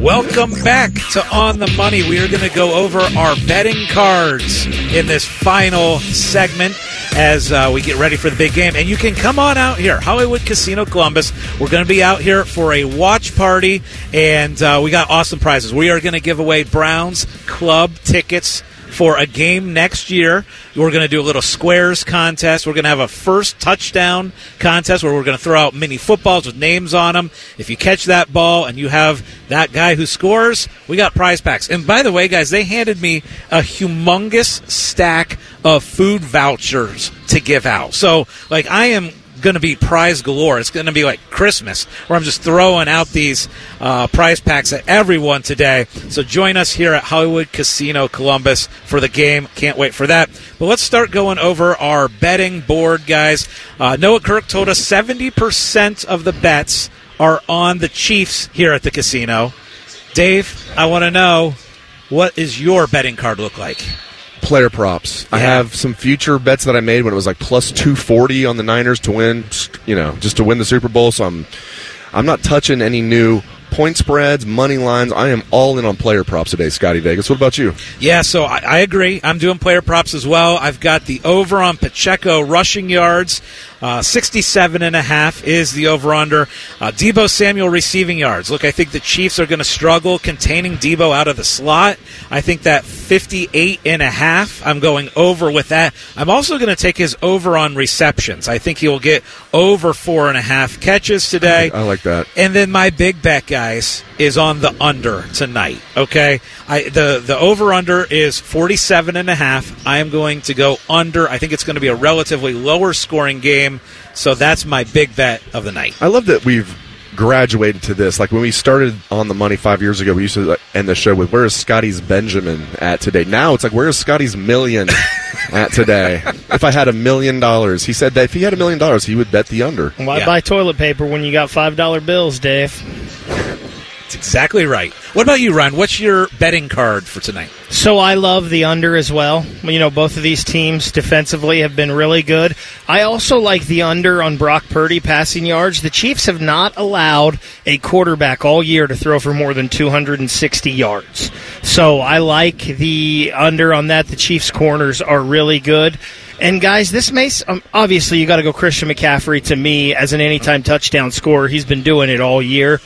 Welcome back to On the Money. We are going to go over our betting cards in this final segment as uh, we get ready for the big game. And you can come on out here, Hollywood Casino Columbus. We're going to be out here for a watch party, and uh, we got awesome prizes. We are going to give away Browns Club tickets for a game next year. We're going to do a little squares contest. We're going to have a first touchdown contest where we're going to throw out mini footballs with names on them. If you catch that ball and you have that guy who scores, we got prize packs. And by the way, guys, they handed me a humongous stack of food vouchers to give out. So, like, I am going to be prize galore. It's going to be like Christmas, where I'm just throwing out these uh, prize packs at everyone today. So join us here at Hollywood Casino Columbus for the game. Can't wait for that. But let's start going over our betting board, guys. Uh, Noah Kirk told us 70% of the bets are on the Chiefs here at the casino. Dave, I want to know what is your betting card look like? Player props. I have some future bets that I made when it was like plus two forty on the Niners to win. You know, just to win the Super Bowl. So I'm, I'm not touching any new point spreads, money lines. I am all in on player props today, Scotty Vegas. What about you? Yeah, so I, I agree. I'm doing player props as well. I've got the over on Pacheco rushing yards. Uh, 67 and a half is the over under. Uh, Deebo Samuel receiving yards. Look, I think the Chiefs are going to struggle containing Deebo out of the slot. I think that 58 and a half, I'm going over with that. I'm also going to take his over on receptions. I think he will get over four and a half catches today. I like that. And then my big bet, guys, is on the under tonight. Okay, I the the over under is 47 and a half. I am going to go under. I think it's going to be a relatively lower scoring game. So that's my big bet of the night. I love that we've graduated to this. Like when we started on the money five years ago, we used to end the show with "Where is Scotty's Benjamin at today?" Now it's like "Where is Scotty's million at today?" if I had a million dollars, he said that if he had a million dollars, he would bet the under. Why Yeah. buy toilet paper when you got five dollar bills, Dave? That's exactly right. What about you, Ryan? What's your betting card for tonight? So I love the under as well. You know, both of these teams defensively have been really good. I also like the under on Brock Purdy passing yards. The Chiefs have not allowed a quarterback all year to throw for more than 260 yards. So I like the under on that. The Chiefs corners are really good. And guys, this may um, obviously you got to go Christian McCaffrey to me as an anytime touchdown scorer. He's been doing it all year.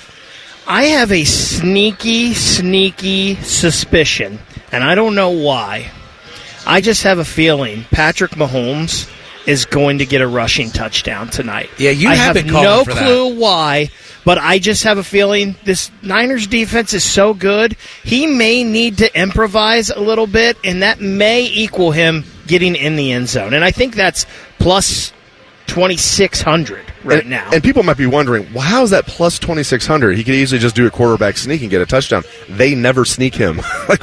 I have a sneaky, sneaky suspicion, and I don't know why. I just have a feeling Patrick Mahomes is going to get a rushing touchdown tonight. Yeah, you I have no for that. clue why, but I just have a feeling this Niners defense is so good. He may need to improvise a little bit, and that may equal him getting in the end zone. And I think that's plus twenty six hundred right and, now. And people might be wondering, well, how is that plus 2,600? He could easily just do a quarterback sneak and get a touchdown. They never sneak him. like,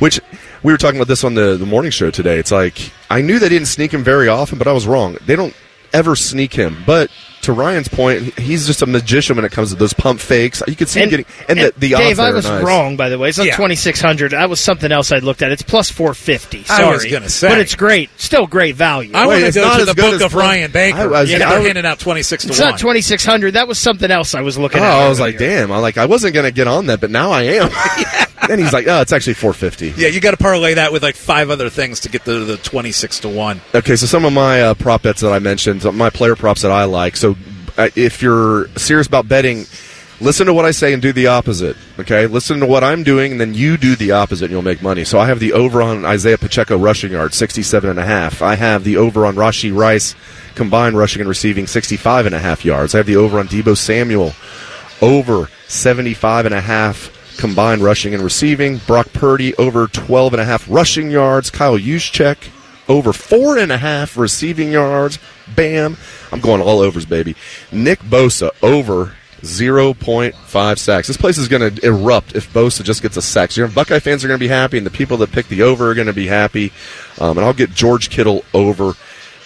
which we were talking about this on the, the morning show today. It's like, I knew they didn't sneak him very often, but I was wrong. They don't ever sneak him. But to Ryan's point, he's just a magician when it comes to those pump fakes. You could see him getting, and, the, the odds Dave, I was nice. wrong by the way. It's not Yeah. twenty six hundred. That was something else I looked at. It's plus four fifty. I Sorry, was gonna say. but it's great. Still great value. I Wait, want to go to the book of Paul- Ryan Baker. I was- yeah, I they're was- handing out 26 to it's 1. not twenty six hundred. That was something else I was looking Oh, at. I was like, earlier. damn! I like I wasn't gonna get on that, but now I am. And he's like, oh, it's actually four fifty. Yeah, you got to parlay that with like five other things to get the, the 26 to 1. Okay, so some of my uh, prop bets that I mentioned, my player props that I like. So if you're serious about betting, listen to what I say and do the opposite. Okay, listen to what I'm doing, and then you do the opposite, and you'll make money. So I have the over on Isaiah Pacheco rushing yards, 67 and a half. I have the over on Rashee Rice combined rushing and receiving, 65 and a half yards. I have the over on Deebo Samuel over 75 and a half combined rushing and receiving. Brock Purdy over 12 and a half rushing yards. Kyle Juszczyk over four and a half receiving yards. Bam. I'm going all overs, baby. Nick Bosa over 0.5 sacks. This place is going to erupt if Bosa just gets a sack. Your Buckeye fans are going to be happy, and the people that pick the over are going to be happy. Um, and I'll get George Kittle over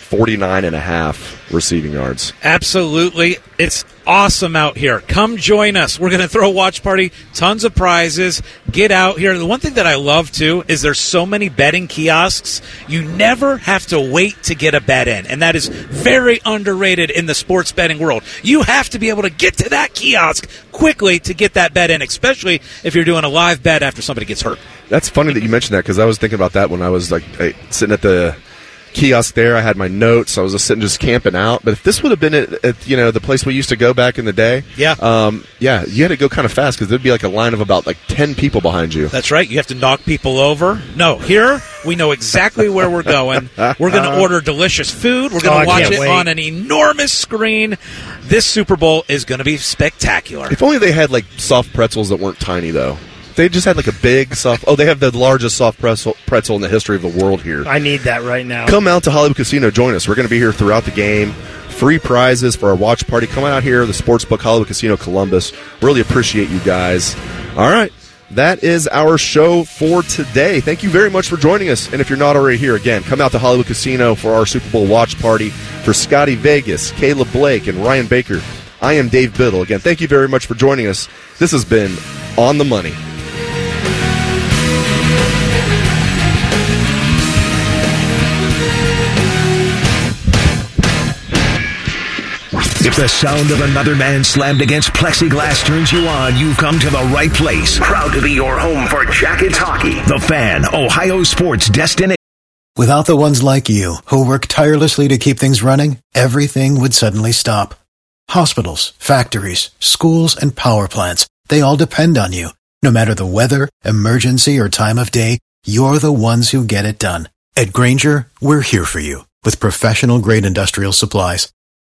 49 and a half receiving yards. Absolutely. It's awesome out here. Come join us. We're going to throw a watch party, tons of prizes. Get out here. The one thing that I love too is there's so many betting kiosks. You never have to wait to get a bet in. And that is very underrated in the sports betting world. You have to be able to get to that kiosk quickly to get that bet in, especially if you're doing a live bet after somebody gets hurt. That's funny that you mentioned that because I was thinking about that when I was like sitting at the kiosk there. I had my notes. I was just sitting just camping out. But if this would have been at, at you know the place we used to go back in the day, Yeah. um, yeah, you had to go kind of fast because there'd be like a line of about like ten people behind you. That's right. You have to knock people over. No, here we know exactly where we're going. We're going to order delicious food. We're Oh, going I to watch it wait. on an enormous screen. This Super Bowl is going to be spectacular. If only they had like soft pretzels that weren't tiny though. They just had like a big soft. Oh, they have the largest soft pretzel, pretzel in the history of the world here. I need that right now. Come out to Hollywood Casino. Join us. We're going to be here throughout the game. Free prizes for our watch party. Come out here, the Sportsbook Hollywood Casino Columbus. Really appreciate you guys. All right. That is our show for today. Thank you very much for joining us. And if you're not already here, again, come out to Hollywood Casino for our Super Bowl watch party for Scotty Vegas, Caleb Blake, and Ryan Baker. I am Dave Biddle. Again, thank you very much for joining us. This has been On the Money. If the sound of another man slammed against plexiglass turns you on, you've come to the right place. Proud to be your home for Jackets Hockey. The Fan, Ohio sports destination. Without the ones like you, who work tirelessly to keep things running, everything would suddenly stop. Hospitals, factories, schools, and power plants, they all depend on you. No matter the weather, emergency, or time of day, you're the ones who get it done. At Grainger, we're here for you with professional grade industrial supplies.